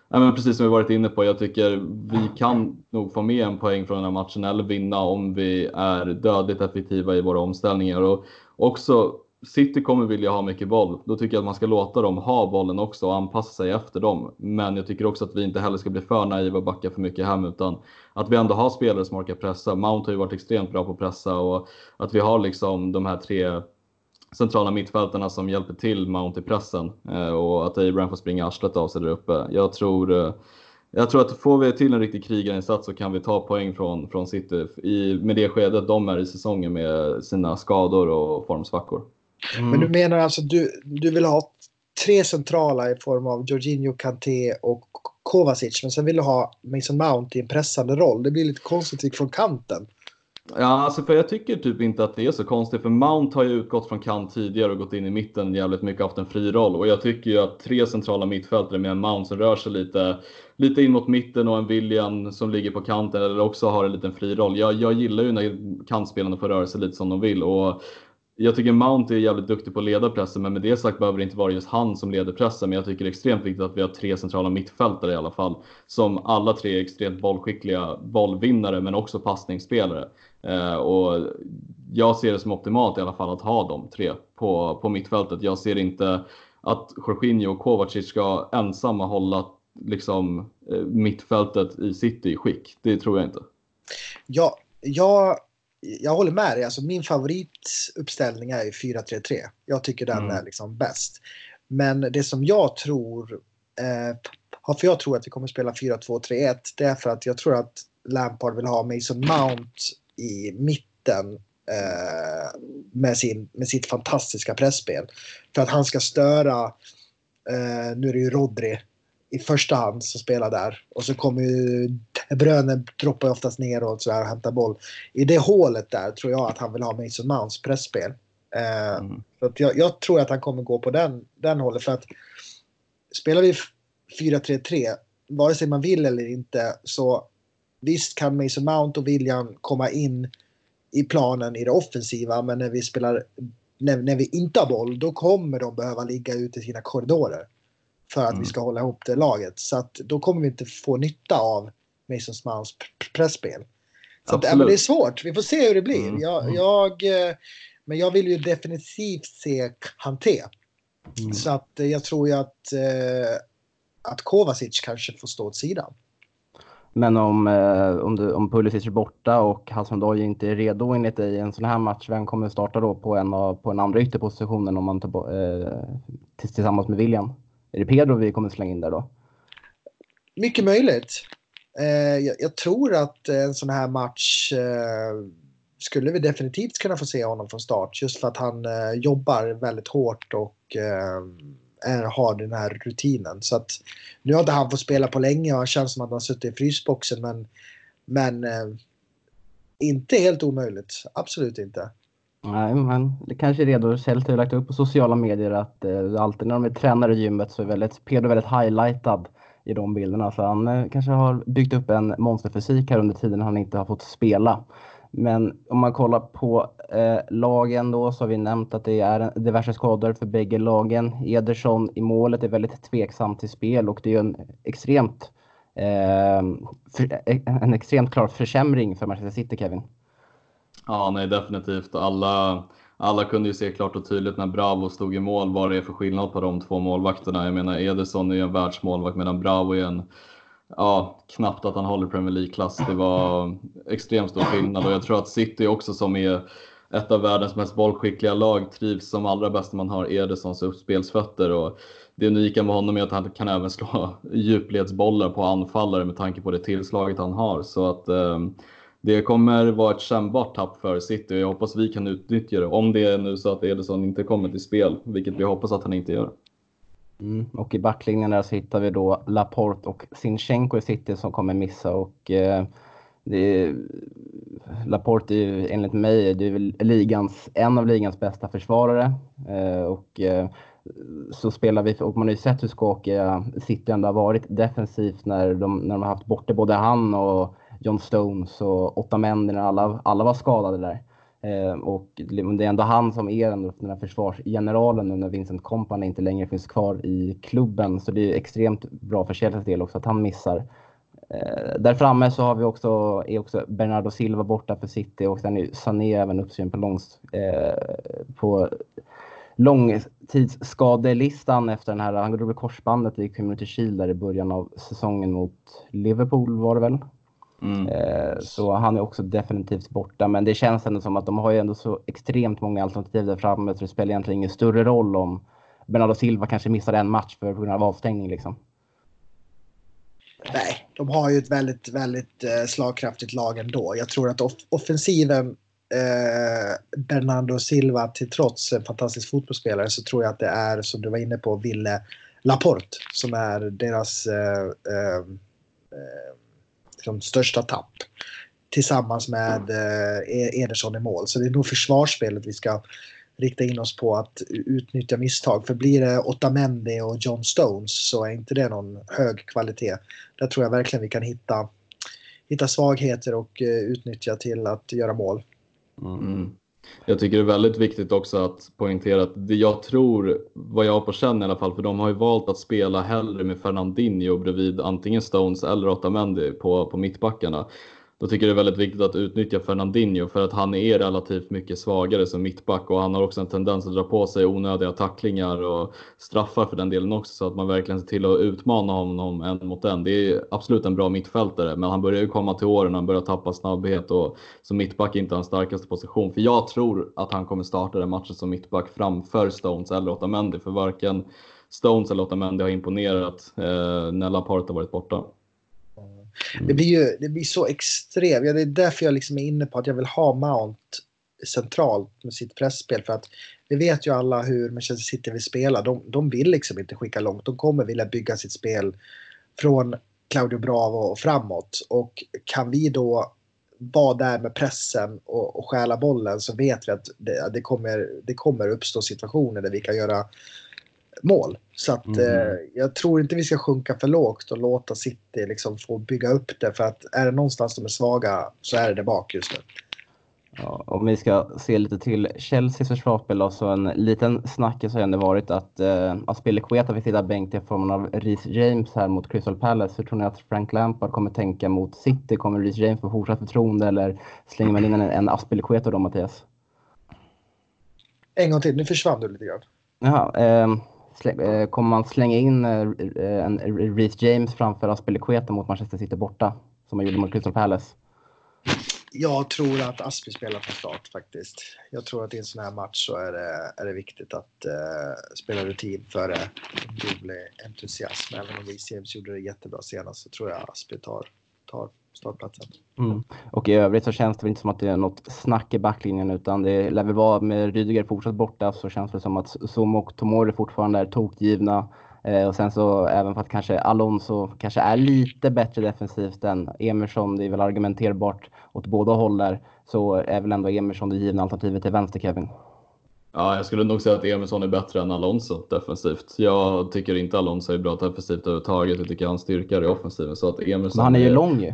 Nej, men precis som vi varit inne på, jag tycker vi kan nog få med en poäng från den här matchen eller vinna om vi är dödligt effektiva i våra omställningar. Och också City kommer vilja ha mycket boll. Då tycker jag att man ska låta dem ha bollen också och anpassa sig efter dem. Men jag tycker också att vi inte heller ska bli för naiva och backa för mycket hem utan att vi ändå har spelare som orkar pressa. Mount har ju varit extremt bra på att pressa och att vi har liksom de här tre centrala mittfältarna som hjälper till Mount i pressen eh, och att Abraham får springa arslet av sig där uppe. Jag tror, eh, jag tror att får vi till en riktig krigarinsats så kan vi ta poäng från, från City i, med det skedet de är i säsongen med sina skador och formsvackor. Mm. Men du menar alltså du, du vill ha tre centrala i form av Jorginho, Kanté och Kovacic men sen vill du ha Mason Mount i en pressande roll. Det blir lite konstigt från kanten. Ja, alltså för jag tycker typ inte att det är så konstigt för Mount har ju utgått från kant tidigare och gått in i mitten jävligt mycket haft en fri roll och jag tycker ju att tre centrala mittfältare med en Mount som rör sig lite, lite in mot mitten och en William som ligger på kanten eller också har en liten fri roll. Jag, jag gillar ju när kantspelarna får röra sig lite som de vill och jag tycker Mount är jävligt duktig på att leda pressen, men med det sagt behöver det inte vara just han som leder pressen. Men jag tycker det är extremt viktigt att vi har tre centrala mittfältare i alla fall, som alla tre är extremt bollskickliga bollvinnare, men också passningsspelare. Eh, och jag ser det som optimalt i alla fall att ha de tre på, på mittfältet. Jag ser inte att Jorginho och Kovacic ska ensamma hålla liksom, eh, mittfältet i city i skick. Det tror jag inte. Ja, jag jag håller med dig. Alltså, min favorituppställning är 4-3-3. Jag tycker den mm. är liksom bäst. Men det som jag tror, eh, varför jag tror att vi kommer spela 4-2-3-1, det är för att jag tror att Lampard vill ha Mason Mount i mitten eh, med, sin, med sitt fantastiska pressspel. För att han ska störa, eh, nu är det ju Rodri i första hand som spelar där. Och så kommer ju Bröne droppar oftast neråt så här och hämtar boll. I det hålet där tror jag att han vill ha Mason Mounts pressspel. Eh, mm. så jag, jag, tror att han kommer gå på den, den hållet. För att spelar vi 4-3-3, vare sig man vill eller inte, så visst kan Mason Mount och William komma in i planen i det offensiva, men när vi spelar när, när vi inte har boll, då kommer de behöva ligga ute i sina korridorer för att mm. vi ska hålla ihop det laget. Så att då kommer vi inte få nytta av Mason Mounts pressspel. Så att, ja, det är svårt. Vi får se hur det blir. Mm. Jag, mm. jag, eh, men jag vill ju definitivt se Kanté. Mm. Så att eh, jag tror ju att, eh, att Kovacic kanske får stå åt sidan. Men om, eh, om, du, om Pulisic är borta och Hudson inte är redo enligt dig i en sån här match, vem kommer starta då på en, av, på den andra ytterpositionen om man tar, eh, tillsammans med William? Är det Pedro vi kommer slänga in där då? Mycket möjligt. Eh, jag, jag, tror att en sån här match eh, skulle vi definitivt kunna få se honom från start. Just för att han eh, jobbar väldigt hårt och eh, är, har den här rutinen. Så att, nu har inte han fått spela på länge och han känns som att han suttit i frysboxen. Men, men eh, inte helt omöjligt. Absolut inte. Nej, men det kanske är redo. Chelsea har lagt upp på sociala medier att eh, alltid när de är tränare i gymmet så är väldigt, Pedro väldigt highlightad i de bilderna. Så han eh, kanske har byggt upp en monsterfysik här under tiden han inte har fått spela. Men om man kollar på eh, lagen då så har vi nämnt att det är diverse skador för bägge lagen. Ederson i målet är väldigt tveksam till spel och det är en extremt, ehm, eh, för, en extremt klar försämring för Manchester City, Kevin. Ja, nej definitivt. Alla, alla kunde ju se klart och tydligt när Bravo stod i mål vad det är för skillnad på de två målvakterna. Jag menar Ederson är ju en världsmålvakt medan Bravo är en, ja, knappt att han håller Premier League-klass. Det var extremt stor skillnad och jag tror att City också som är ett av världens mest bollskickliga lag trivs som allra bäst när man har Edersons uppspelsfötter. Och det unika med honom är att han kan även slå djupledsbollar på anfallare med tanke på det tillslaget han har. Så att eh, det kommer vara ett kännbart tapp för City och jag hoppas vi kan utnyttja det. Om det är nu så att Ederson inte kommer till spel, vilket vi hoppas att han inte gör. Mm, och i backlinjen där så hittar vi då Laporte och Sinchenko i City som kommer missa och eh, det är, Laporte är ju enligt mig det är ligans, en av ligans bästa försvarare. Eh, och eh, så spelar vi, och man har ju sett hur skakiga eh, City ändå har varit defensivt när de, när de har haft borta både han och John Stones och åtta män, alla, alla var skadade där. Eh, och det är ändå han som är den, den här försvarsgeneralen nu när Vincent Kompany inte längre finns kvar i klubben. Så det är extremt bra för Chelseas del också att han missar. Eh, där framme så har vi också, är också Bernardo Silva borta för City och sen är Sané även uppskriven på långs, eh, på långtidsskadelistan efter den här, han drog korsbandet i Community Shield där i början av säsongen mot Liverpool var det väl? Mm. Eh, så han är också definitivt borta, men det känns ändå som att de har ju ändå så extremt många alternativ där framme så det spelar egentligen ingen större roll om Bernardo Silva kanske missar en match för, på grund av avstängning liksom. Nej, de har ju ett väldigt, väldigt eh, slagkraftigt lag ändå. Jag tror att off offensiven eh, Bernardo Silva till trots en fantastisk fotbollsspelare så tror jag att det är som du var inne på Ville Laporte som är deras eh, eh, eh liksom största tapp. Tillsammans med eh, e- Ederson i mål. Så det är nog försvarsspelet vi ska rikta in oss på att utnyttja misstag. För blir det Otamendi och John Stones så är inte det någon hög kvalitet. Där tror jag verkligen vi kan hitta, hitta svagheter och eh, utnyttja till att göra mål. Mm. Jag tycker det är väldigt viktigt också att poängtera att det jag tror, vad jag har på känn i alla fall, för de har ju valt att spela hellre med Fernandinho bredvid antingen Stones eller Otamendi på, på mittbackarna. Då tycker jag det är väldigt viktigt att utnyttja Fernandinho för att han är relativt mycket svagare som mittback och han har också en tendens att dra på sig onödiga tacklingar och straffar för den delen också så att man verkligen ser till att utmana honom en mot en. Det är absolut en bra mittfältare men han börjar ju komma till åren, han börjar tappa snabbhet och som mittback inte hans starkaste position. För jag tror att han kommer starta den matchen som mittback framför Stones eller Otamendi för varken Stones eller Otamendi har imponerat eh, när Laporte har varit borta. Det blir ju det blir så extremt. Ja, det är därför jag liksom är inne på att jag vill ha Mount centralt med sitt pressspel. För att vi vet ju alla hur Manchester City vill spela. De, de vill liksom inte skicka långt. De kommer vilja bygga sitt spel från Claudio Bravo och framåt. Och kan vi då vara där med pressen och, och stjäla bollen så vet vi att det, det, kommer, det kommer uppstå situationer där vi kan göra mål. Så att mm. eh, jag tror inte vi ska sjunka för lågt och låta City liksom få bygga upp det. För att är det någonstans de är svaga så är det där bak just nu. Ja, om vi ska se lite till Chelseas försvarsspel då, så en liten snackis har ändå varit att eh, Aspilicueta fick sitta bänk i formen av Reece James här mot Crystal Palace. Hur tror ni att Frank Lampard kommer tänka mot City? Kommer Reece James få fortsatt förtroende eller slänger man in en, en Aspilicueta då Mattias? En gång till, nu försvann du lite grann. Jaha, Eh, Eh, kommer man slänga in eh, eh, en Reece James framför Aspelekueta mot Manchester City borta? Som man gjorde mot Crystal Palace? Jag tror att Aspi spelar från start faktiskt. Jag tror att i en sån här match så är det, är det viktigt att uh, spela rutin före dubbel entusiasm. Även om Reece James gjorde det jättebra senast så tror jag Aspi tar, tar startplatsen. Mm. Och i övrigt så känns det väl inte som att det är något snack i backlinjen utan det lär väl vara med Rydiger fortsatt borta så känns det som att Zoom och Tomori fortfarande är tokgivna. Eh, och sen så även för att kanske Alonso kanske är lite bättre defensivt än Emerson, det är väl argumenterbart åt båda håll där, så är väl ändå Emerson det givna alternativet till vänster Kevin. Ja, jag skulle nog säga att Emerson är bättre än Alonso defensivt. Jag tycker inte Alonso är bra defensivt överhuvudtaget. Jag tycker han styrkar i offensiven. Så att Emerson Men han är ju är... lång ju.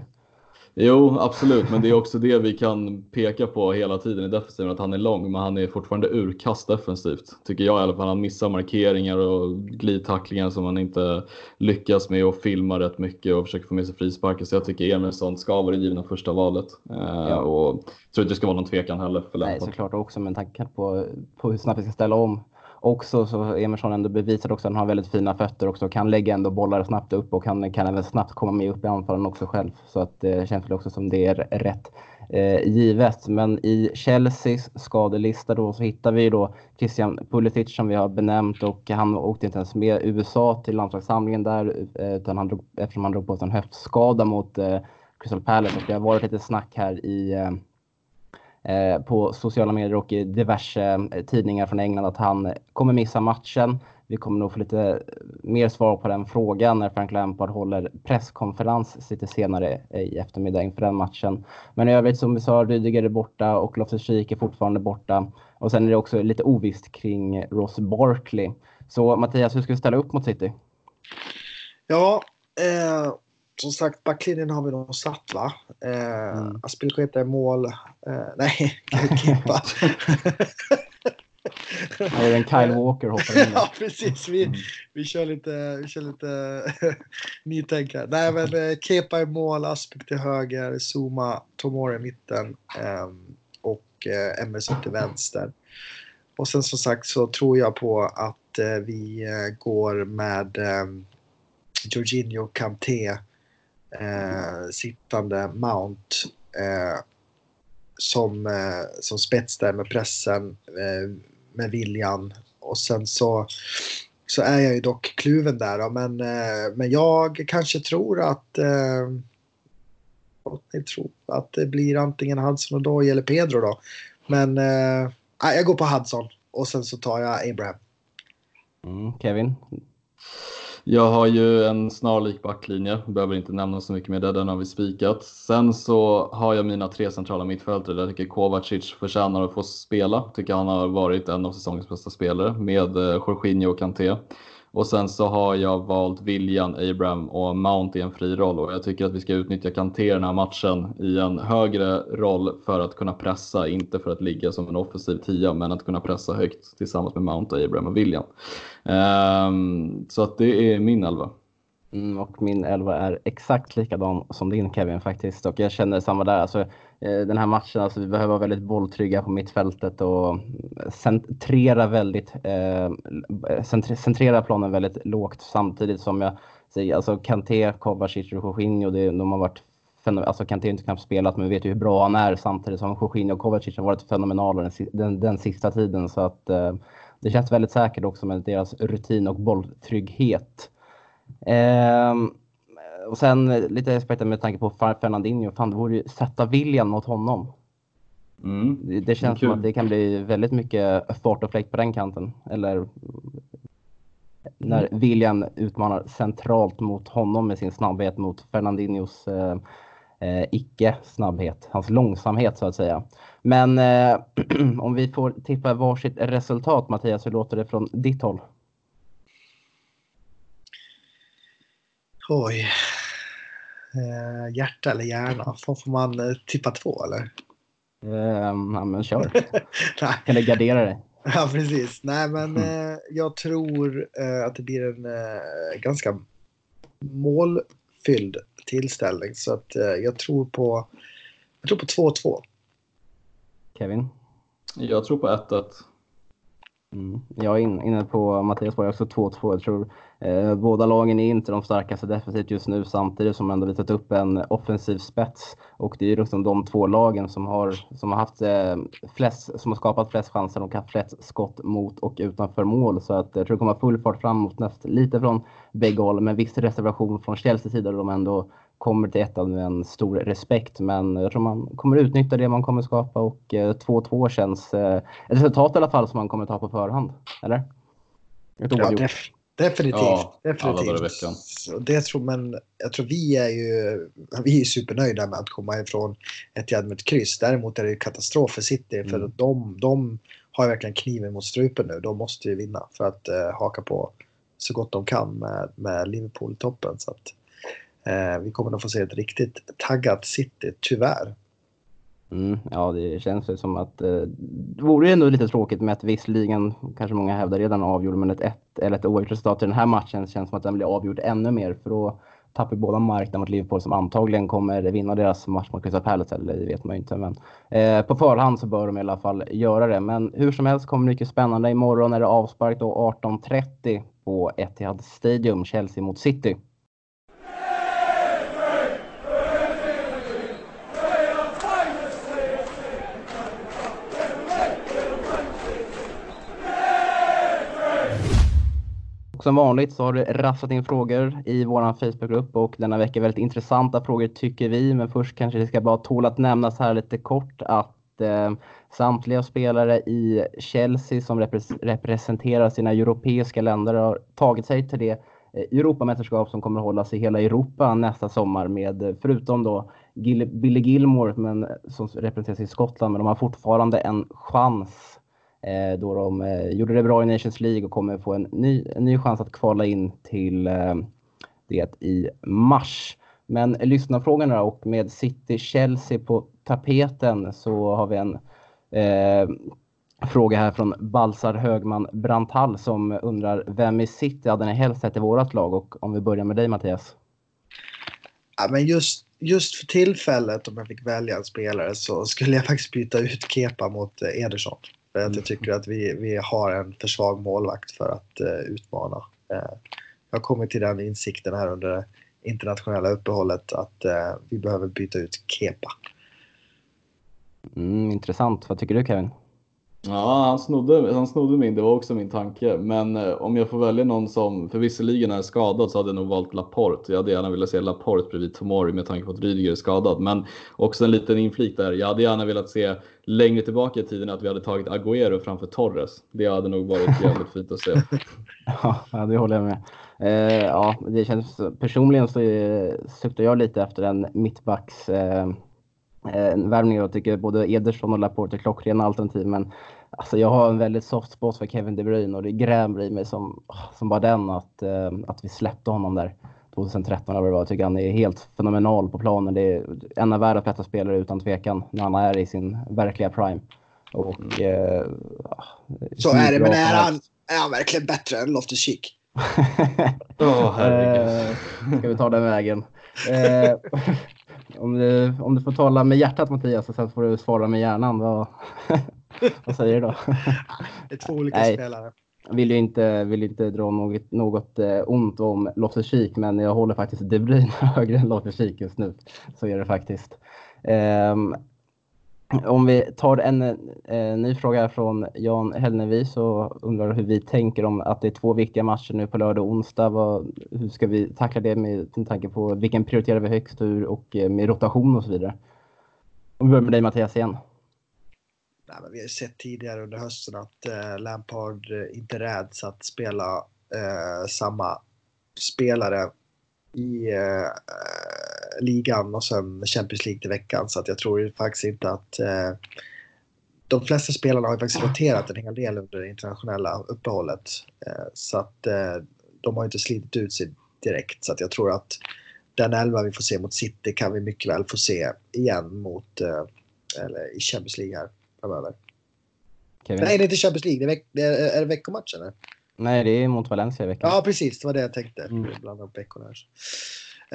Jo, absolut, men det är också det vi kan peka på hela tiden i defensiven, att han är lång, men han är fortfarande urkast defensivt. Tycker jag i alla fall. Han missar markeringar och glidtacklingar som han inte lyckas med och filmar rätt mycket och försöker få med sig frisparkar. Så jag tycker Emilsson ska vara det givna första valet. Eh, ja. Och jag tror inte det ska vara någon tvekan heller för. Nej, såklart också med tanke på, på hur snabbt vi ska ställa om också så Emerson ändå bevisat också att han har väldigt fina fötter också. Kan lägga ändå bollar snabbt upp och kan, kan även snabbt komma med upp i anfallen också själv. Så att det känns väl också som det är rätt eh, givet. Men i Chelseas skadelista då så hittar vi då Christian Pulisic som vi har benämnt och han åkte inte ens med USA till landslagssamlingen där eh, utan han drog, eftersom han drog på sig en höftskada mot eh, Crystal Palace och det har varit lite snack här i Eh, Eh, på sociala medier och i diverse eh, tidningar från England att han kommer missa matchen. Vi kommer nog få lite mer svar på den frågan när Frank Lampard håller presskonferens lite senare i eftermiddag inför den matchen. Men i övrigt som vi sa, Rydiger är borta och Loftus-Cheek är fortfarande borta. Och sen är det också lite ovisst kring Ross Barkley. Så Mattias, hur ska vi ställa upp mot City? Ja, eh, som sagt, backlinjen har vi nog satt va? Eh, mm. Aspelsketa i mål. Eh, nej, Kippa. Nej, Kyle Walker hoppar in. ja, precis. Vi, mm. vi kör lite, vi kör lite nytänk här. Nej, men eh, Kepa i mål, Aspik till höger, Zuma, Tomori i mitten eh, och eh, Emerson till vänster. Och sen som sagt så tror jag på att eh, vi eh, går med eh, Jorginho Kanté eh, sittande Mount eh, som, eh, som spets där med pressen, eh, med viljan. Och sen så, så är jag ju dock kluven där då, men, eh, men jag kanske tror att eh, jag tror att det blir antingen Hudson och Doy eller Pedro då. Men eh, jag går på Hudson och sen så tar jag Abraham. Mm, Kevin? Jag har ju en snarlik backlinje, behöver inte nämna så mycket mer där, den har vi spikat. Sen så har jag mina tre centrala mittfältare där jag tycker Kovacic förtjänar att få spela. Tycker han har varit en av säsongens bästa spelare med eh, Jorginho och Kanté. Och sen så har jag valt William, Abraham och Mount i en fri roll och jag tycker att vi ska utnyttja Kanté den här matchen i en högre roll för att kunna pressa, inte för att ligga som en offensiv tia, men att kunna pressa högt tillsammans med Mount, Abraham och William. Um, så att det är min elva. Mm, och min elva är exakt likadan som din Kevin faktiskt. Och jag känner samma där. Alltså, Eh, den här matchen, alltså, vi behöver vara väldigt bolltrygga på mittfältet och centrera väldigt, eh, centrera planen väldigt lågt samtidigt som jag säger, alltså Kanté, Kovacic och Jorginho, det, de har varit Alltså Kanté har inte knappt spelat men vi vet ju hur bra han är samtidigt som Jorginho och Kovacic har varit fenomenala den, den, den sista tiden. Så att eh, det känns väldigt säkert också med deras rutin och bolltrygghet. Eh, och sen lite respekt med tanke på Fernandinho. Fan, det vore ju sätta viljan mot honom. Mm. Det, det känns det som att det kan bli väldigt mycket fart och fläkt på den kanten. Eller när mm. William utmanar centralt mot honom med sin snabbhet mot Fernandinhos eh, eh, icke-snabbhet, hans långsamhet så att säga. Men eh, om vi får tippa varsitt resultat Mattias, hur låter det från ditt håll? Oj. Eh, hjärta eller hjärna? Får, får man eh, tippa två eller? Eh, ja men kör. kan du gardera dig? Ja precis. Nej men mm. eh, jag tror eh, att det blir en eh, ganska målfylld tillställning. Så att eh, jag tror på jag tror på 2-2. Kevin? Jag tror på 1-1. Mm. Jag är inne på Mattias Borg också 2-2. Jag tror eh, båda lagen är inte de starkaste defensivt just nu samtidigt som ändå visat upp en offensiv spets. Och det är ju liksom de två lagen som har, som har haft eh, flest, som har skapat flest chanser och haft flest skott mot och utanför mål. Så att jag tror det kommer full fart framåt näst, lite från bägge håll, men viss reservation från Chelsea sida då de ändå kommer till ettan med en stor respekt. Men jag tror man kommer utnyttja det man kommer skapa och 2-2 eh, känns eh, ett resultat i alla fall som man kommer ta på förhand. Eller? Ja, def definitivt. Ja, definitivt. Det tror, men jag tror vi är ju vi är supernöjda med att komma ifrån ett ett kryss. Däremot är det katastrof för City mm. för de, de har verkligen kniven mot strupen nu. De måste ju vinna för att uh, haka på så gott de kan med, med Liverpool i toppen. Så att, Eh, Eh, vi kommer att få se ett riktigt taggat City, tyvärr. Mm, ja, det känns ju som att eh, det vore ju ändå lite tråkigt med att visserligen, kanske många hävdar redan avgjorde, men ett ett eller ett oavgjort resultat i den här matchen känns som att den blir avgjord ännu mer för då tappar båda marknaden mot Liverpool som antagligen kommer vinna deras match mot Crystal Palace, eller det vet man ju inte. Men eh, på förhand så bör de i alla fall göra det. Men hur som helst kommer det mycket spännande. Imorgon är det avspark då 18.30 på Etihad Stadium, Chelsea mot City. Och som vanligt så har det rassat in frågor i vår Facebookgrupp och denna vecka väldigt intressanta frågor tycker vi. Men först kanske det ska bara tåla att nämnas här lite kort att eh, samtliga spelare i Chelsea som repres representerar sina europeiska länder har tagit sig till det eh, Europamästerskap som kommer att hållas i hela Europa nästa sommar med eh, förutom då Gil Billy Gilmore men, eh, som representeras i Skottland men de har fortfarande en chans Eh, Eh, då de eh, gjorde det bra i Nations League och kommer få en ny, en ny chans att kvala in till eh, det i mars. Men lyssnarfrågorna och med City-Chelsea på tapeten så har vi en eh, fråga här från Balsar Högman Brantall som undrar vem i City hade ni helst sett i vårat lag? Och om vi börjar med dig Mattias. Ja, men just, just för tillfället om jag fick välja en spelare så skulle jag faktiskt byta ut Kepa mot eh, Ederson. För att jag tycker att vi, vi har en för svag målvakt för att uh, utmana. Uh, jag har kommit till den insikten här under det internationella uppehållet att uh, vi behöver byta ut Kepa. Mm, intressant. Vad tycker du Kevin? Ja, han snodde, han snodde min, det var också min tanke. Men eh, om jag får välja någon som, för visserligen är skadad så hade jag nog valt Laporte. Jag hade gärna velat se Laporte bredvid Tomori med tanke på att Rydiger är skadad. Men också en liten inflik där. Jag hade gärna velat se längre tillbaka i tiden att vi hade tagit Agüero framför Torres. Det hade nog varit jävligt fint att se. ja, det håller jag med. Eh, ja, det känns, personligen så eh, suktar jag lite efter en mittbacks eh, eh, värvning. Jag tycker både Ederson och Laporte är klockrena alternativ. Men alltså, jag har en väldigt soft spot för Kevin De Bruyne och det grämer i mig som, som bara den att, eh, att vi släppte honom där 2013 eller vad det var. Jag tycker han är helt fenomenal på planen. Det är en av världens bästa spelare utan tvekan när han är i sin verkliga prime. Och, eh, Så är det, men är han, är han verkligen bättre än Loftus-Cheek? oh, herregud. Eh, ska vi ta den vägen? Eh, om du, om du får tala med hjärtat Mattias och sen får du svara med hjärnan. Vad, vad säger du då? Det är två olika Nej. spelare. Vill ju inte, vill inte dra något, något eh, ont om Loftus-Cheek men jag håller faktiskt De Bruyne högre än Loftus-Cheek just nu. Så är det faktiskt. Um, om vi tar en eh, ny fråga från Jan Hellnevi så undrar hur vi tänker om att det är två viktiga matcher nu på lördag och onsdag. Vad, hur ska vi tackla det med, med tanke på vilken prioriterar vi högst ur och eh, med rotation och så vidare? Om vi börjar med dig Mattias igen. Nej, men vi har sett tidigare under hösten att eh, Lampard eh, inte räds att spela eh, samma spelare i eh, ligan och sen Champions League till veckan. Så att jag tror faktiskt inte att eh, de flesta spelarna har ju faktiskt roterat en hel del under det internationella uppehållet. Eh, så att eh, de har inte slitit ut sig direkt. Så att jag tror att den elva vi får se mot City kan vi mycket väl få se igen mot, eh, eller i Champions League här framöver. Kevin. Nej, det är inte Champions League. Det är, veck det är, är det veckomatchen? Eller? Nej, det är mot Valencia i veckan. Ja, precis. Det var det jag tänkte. Mm. Blanda upp veckorna här.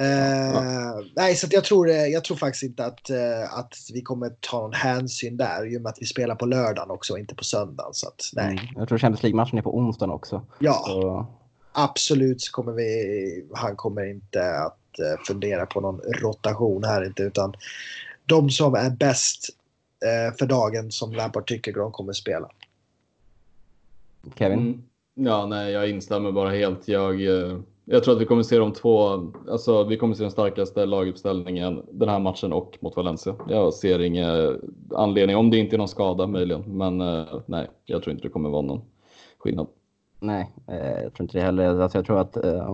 Uh, nej, så jag tror, jag tror faktiskt inte att, uh, att vi kommer ta någon hänsyn där i och med att vi spelar på lördagen också och inte på söndagen. Så att, nej. Mm. Jag tror Champions League-matchen är på onsdagen också. Ja, så... absolut så kommer vi, han kommer inte att fundera på någon rotation här inte utan de som är bäst för dagen som Lampard tycker de kommer spela. Kevin? Mm. Ja, nej, jag instämmer bara helt. Jag jag tror att vi kommer se de två, alltså vi kommer se den starkaste laguppställningen den här matchen och mot Valencia. Jag ser ingen anledning, om det inte är någon skada möjligen, men eh, nej, jag tror inte det kommer vara någon skillnad. Nej, eh, jag tror inte det heller. Alltså jag tror att, eh,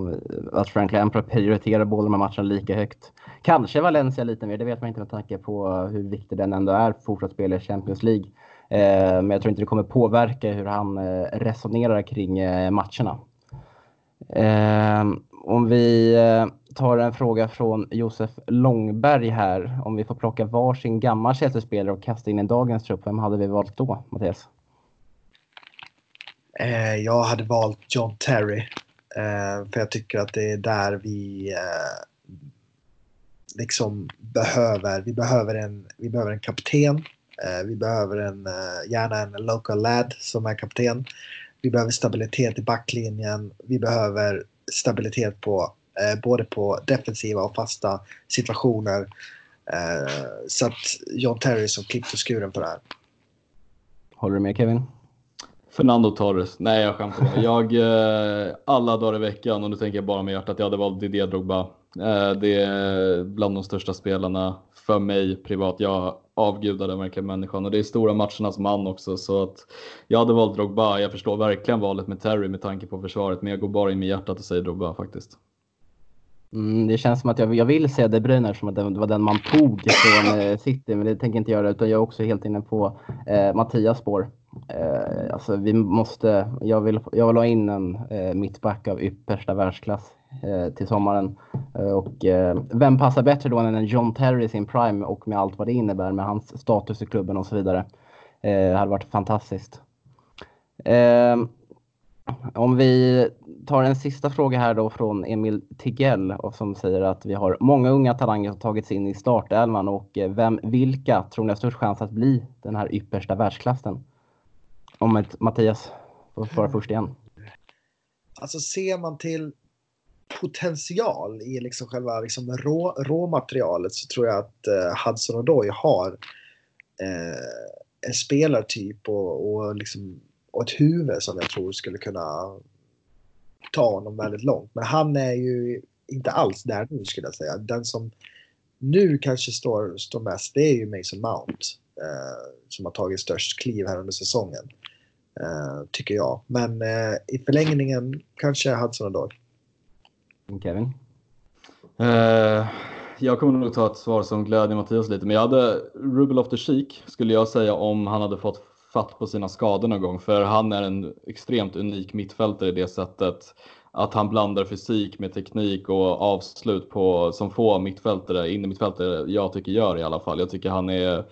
att Frank Lampard prioriterar båda de här matcherna lika högt. Kanske Valencia lite mer, det vet man inte med tanke på hur viktig den ändå är fortsatt spela i Champions League. Eh, men jag tror inte det kommer påverka hur han eh, resonerar kring eh, matcherna. Eh, om vi eh, tar en fråga från Josef Långberg här. Om vi får plocka varsin gammal Chelsea-spelare och kasta in i dagens trupp. Vem hade vi valt då, Mattias? Eh, jag hade valt John Terry. Eh, för jag tycker att det är där vi eh, liksom behöver, vi behöver en, vi behöver en kapten. Eh, vi behöver en, eh, gärna en local lad som är kapten. Vi behöver stabilitet i backlinjen. Vi behöver stabilitet på eh, både på defensiva och fasta situationer. Eh, så att John Terry som klippt och skuren på det här. Håller du med Kevin? Fernando Torres. Nej, jag skämtar Jag, eh, alla dagar i veckan, och nu tänker jag bara med hjärtat, jag hade valt Didier Drogba. Eh, det är bland de största spelarna för mig privat. Jag avgudar den verkligen människan och det är stora matchernas man också så att jag hade valt Drogba. Jag förstår verkligen valet med Terry med tanke på försvaret men jag går bara in med hjärtat och säger Drogba faktiskt. Mm, det känns som att jag, jag vill säga De Bruyne eftersom att det var den man tog från eh, City men det tänker jag inte göra utan jag är också helt inne på eh, Mattias spår. Eh, alltså vi måste, jag vill, jag vill ha in en eh, mittback av yppersta världsklass Eh, till sommaren. Eh, och eh, vem passar bättre då än en John Terry i sin prime och med allt vad det innebär med hans status i klubben och så vidare. Eh, det hade varit fantastiskt. Eh, om vi tar en sista fråga här då från Emil Tigell och som säger att vi har många unga talanger som tagits in i startelvan och eh, vem, vilka tror ni har störst chans att bli den här yppersta världsklassen? Om ett Mattias får svara först igen. Alltså ser man till potential i liksom själva liksom rå, råmaterialet så tror jag att eh, Hudson Odoi har eh, en spelartyp och, och, liksom, och ett huvud som jag tror skulle kunna ta honom väldigt långt. Men han är ju inte alls där nu skulle jag säga. Den som nu kanske står, står mest det är ju Mason Mount. Eh, som har tagit störst kliv här under säsongen. Eh, tycker jag. Men eh, i förlängningen kanske Hudson Odoi. Mm, Kevin? Uh, jag kommer nog ta ett svar som glädjer Mattias lite, men jag hade rubel of the chic skulle jag säga om han hade fått fatt på sina skador någon gång, för han är en extremt unik mittfältare i det sättet att han blandar fysik med teknik och avslut på som få mittfältare, innermittfältare, jag tycker gör i alla fall. Jag tycker han är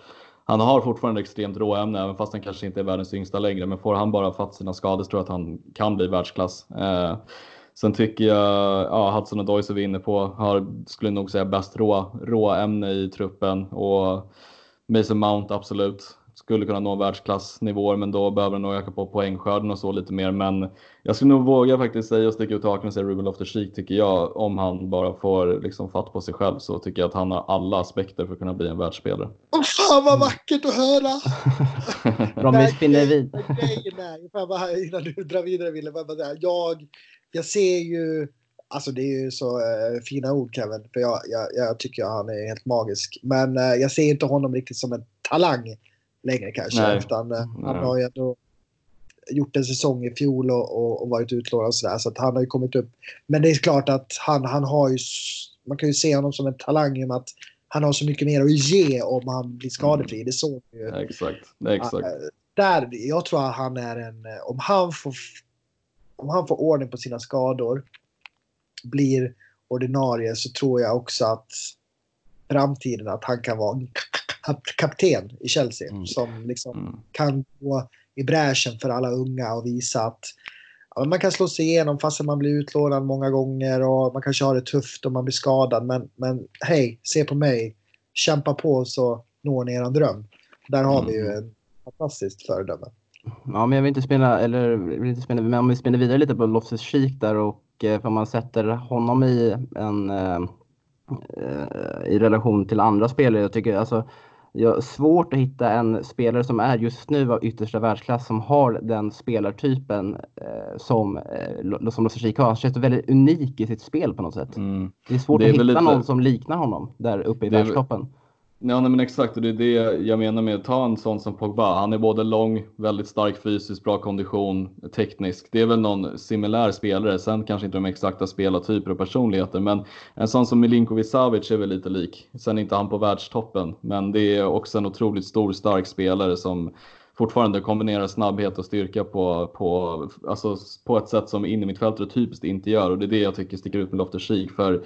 han har fortfarande extremt råämne, även fast han kanske inte är världens yngsta längre. Men får han bara fatt sina skador så tror jag att han kan bli världsklass. Eh, Sen tycker jag, ja, Hudson och Doise vi är inne på, har, skulle nog säga bäst rå, råämne i truppen och Mason Mount absolut. Skulle kunna nå världsklassnivåer men då behöver han nog öka på poängskörden och så lite mer. Men jag skulle nog våga faktiskt säga och sticka ut hakan och säga Ruben Loftus-Cheek tycker jag. Om han bara får liksom fatt på sig själv så tycker jag att han har alla aspekter för att kunna bli en världsspelare. Åh fan vad vackert att höra! Robin spinner vid. Innan du drar vidare Wille, jag jag ser ju, alltså det är ju så uh, fina ord Kevin, för jag, jag, jag tycker han är helt magisk. Men uh, jag ser inte honom riktigt som en talang längre kanske. Nej. Utan, uh, han har ju ändå gjort en säsong i fjol och, och, och varit utlånad och sådär. Så att han har ju kommit upp. Men det är klart att han, han har ju, man kan ju se honom som en talang i och med att han har så mycket mer att ge om han blir skadefri. Mm. Det såg ju. Ja, exakt. exakt. Där, jag tror att han är en, om han får om han får ordning på sina skador, blir ordinarie så tror jag också att framtiden att han kan vara kapten i Chelsea mm. som liksom mm. kan gå i bräschen för alla unga och visa att ja, man kan slå sig igenom fast man blir utlånad många gånger och man kanske har det tufft och man blir skadad. Men, men hej, se på mig. Kämpa på så når ni er dröm. Där har mm. vi ju mm. en fantastiskt föredöme. Ja, men jag vill inte spela, eller vill inte spela, men om vi spinner vidare lite på Loftus Cheek där och eh, om man sätter honom i en eh, eh, i relation till andra spelare. Jag tycker alltså jag har svårt att hitta en spelare som är just nu av yttersta världsklass som har den spelartypen eh, som, eh, som Loftus Cheek har. Han känns väldigt unik i sitt spel på något sätt. Mm. Det är svårt det är att hitta lite... någon som liknar honom där uppe i det världstoppen. Ja, nej, men exakt och det är det jag menar med att ta en sån som Pogba. Han är både lång, väldigt stark fysiskt, bra kondition, teknisk. Det är väl någon similär spelare. Sen kanske inte de exakta spelartyper och personligheter, men en sån som Milinkovic Savic är väl lite lik. Sen är inte han på världstoppen, men det är också en otroligt stor, stark spelare som fortfarande kombinerar snabbhet och styrka på, på, alltså på ett sätt som innermittfältare typiskt inte gör och det är det jag tycker sticker ut med Loftus Cheek. För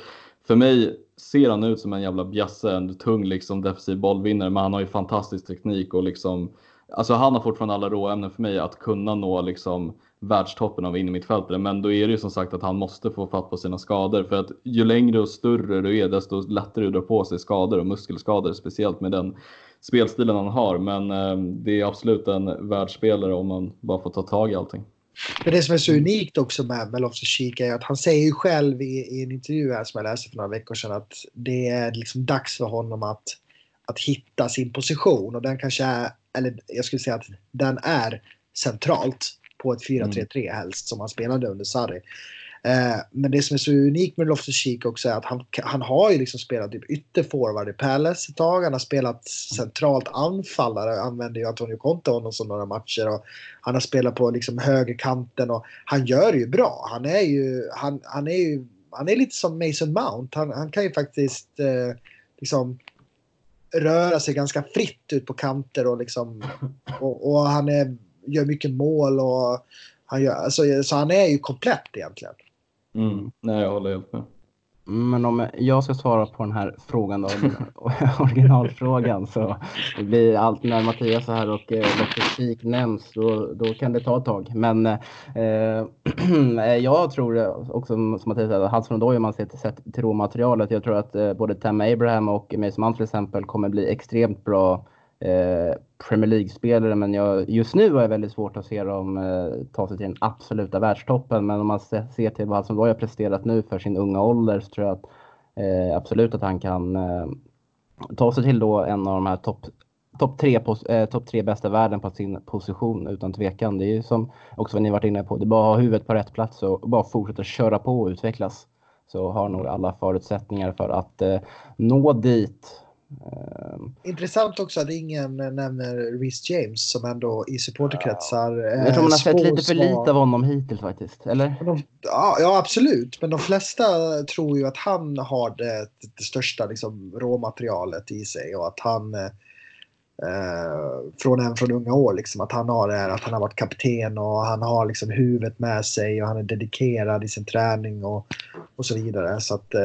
för mig ser han ut som en jävla bjasse, en tung liksom defensiv bollvinnare, men han har ju fantastisk teknik och liksom, alltså han har fortfarande alla råämnen för mig att kunna nå liksom världstoppen av innermittfältare. Men då är det ju som sagt att han måste få fatt på sina skador för att ju längre och större du är, desto lättare du drar på sig skador och muskelskador, speciellt med den spelstilen han har. Men eh, det är absolut en världsspelare om man bara får ta tag i allting. Men det som är så unikt också med, med Loftus-Cheek är att han säger ju själv i, i, en intervju här som jag läste för några veckor sedan att det är liksom dags för honom att, att hitta sin position och den kanske är, eller jag skulle säga att den är centralt på ett 4-3-3 mm. helst som han spelade under Sarri. Eh, men det som är så unikt med Loftus-Cheek också är att han, han har ju liksom spelat typ ytterforward i Palace ett tag. Han har spelat centralt anfallare, använder ju Antonio Conte honom som några matcher. Och han har spelat på liksom högerkanten och han gör det ju bra. Han är ju, han, han är ju, han är lite som Mason Mount. Han, han kan ju faktiskt eh, liksom röra sig ganska fritt ut på kanter och liksom och, och han är, gör mycket mål och han gör, alltså, så han är ju komplett egentligen. Mm. Nej, jag håller helt med. Men om jag ska svara på den här frågan då, originalfrågan, så det blir allt när Mattias är här och eh, nämns, då, då kan det ta ett tag. Men eh, eh jag tror också, som Mattias säger, Hudson Doy, om man ser till, sett till råmaterialet, jag tror att eh, både Tam Abraham och Mason Mount till exempel kommer bli extremt bra eh, Premier League-spelare men jag, just nu har jag väldigt svårt att se dem eh, ta sig till den absoluta världstoppen. Men om man se, ser till vad som har presterat nu för sin unga ålder så tror jag att, eh, absolut att han kan eh, ta sig till då en av de här topp topp tre, eh, top tre bästa världen på sin position utan tvekan. Det är ju som också vad ni varit inne på. Det är bara att ha huvudet på rätt plats och bara fortsätta köra på och utvecklas. Så har nog alla förutsättningar för att eh, nå dit. Eh, Intressant också att ingen nämner Reece James som ändå i supporterkretsar ja. Jag tror man har sett lite för lite av honom hittills faktiskt, eller? De, ja, ja, absolut. Men de flesta tror ju att han har det, det största liksom, råmaterialet i sig och att han Eh, Eh, från en från unga år. Liksom, att han har det här, att han har varit kapten och han har liksom huvudet med sig och han är dedikerad i sin träning och, och så vidare. Så att, eh,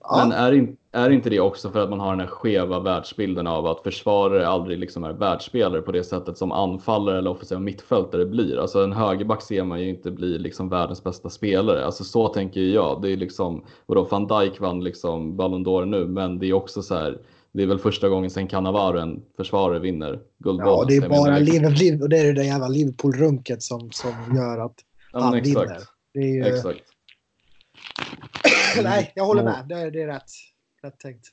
ja. Men är, in, är inte det också för att man har den här skeva världsbilden av att försvarare aldrig liksom är världsspelare på det sättet som anfallare eller offensiva mittfältare blir? Alltså en högerback ser man ju inte bli liksom världens bästa spelare. Alltså så tänker jag. Det är liksom, vadå, van Dijk vann liksom Ballon d'Or nu, men det är också så här det är väl första gången sen Cannavaro en försvarare vinner Guldbollen. Ja, det är bara Liverpool, och det är det där jävla Liverpool-runket som, som gör att ja, han exakt. vinner. Det är ju... Exakt. Nej, jag håller med. Det är, det är rätt. Rätt tänkt.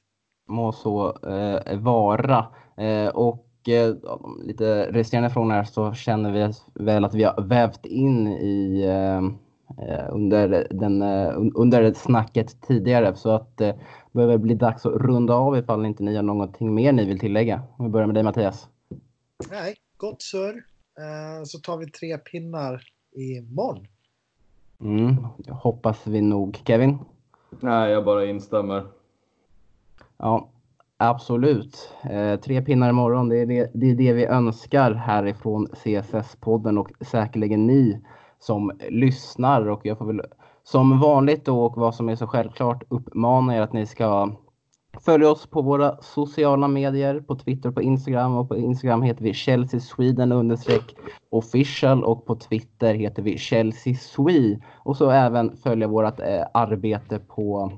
Må så eh, vara. Eh, och eh, lite resterande frågor här så känner vi väl att vi har vävt in i eh, under, den, eh, under snacket tidigare. Så att börjar bli dags att runda av ifall inte ni har någonting mer ni vill tillägga. Om vi börjar med dig Mattias. Nej, gott. Eh, så tar vi tre pinnar imorgon. Mm, hoppas vi nog. Kevin? Nej, jag bara instämmer. Ja, absolut. Eh, tre pinnar imorgon, det är det, det är det vi önskar härifrån CSS-podden och säkerligen ni som lyssnar. Och jag får väl som vanligt då och vad som är så självklart uppmana er att ni ska följa oss på våra sociala medier, på Twitter, på Instagram och på Instagram heter vi Chelsea Sweden understreck official och på Twitter heter vi Chelsea Swe och så även följa vårt eh, arbete på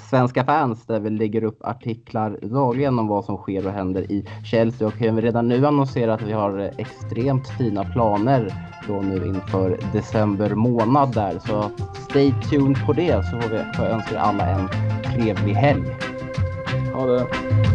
Svenska fans där vi lägger upp artiklar dagligen om vad som sker och händer i Chelsea och kan redan nu annonsera att vi har eh, extremt fina planer då nu inför december månad där. Så stay tuned på det så får, vi, önska alla en trevlig helg. Ha det!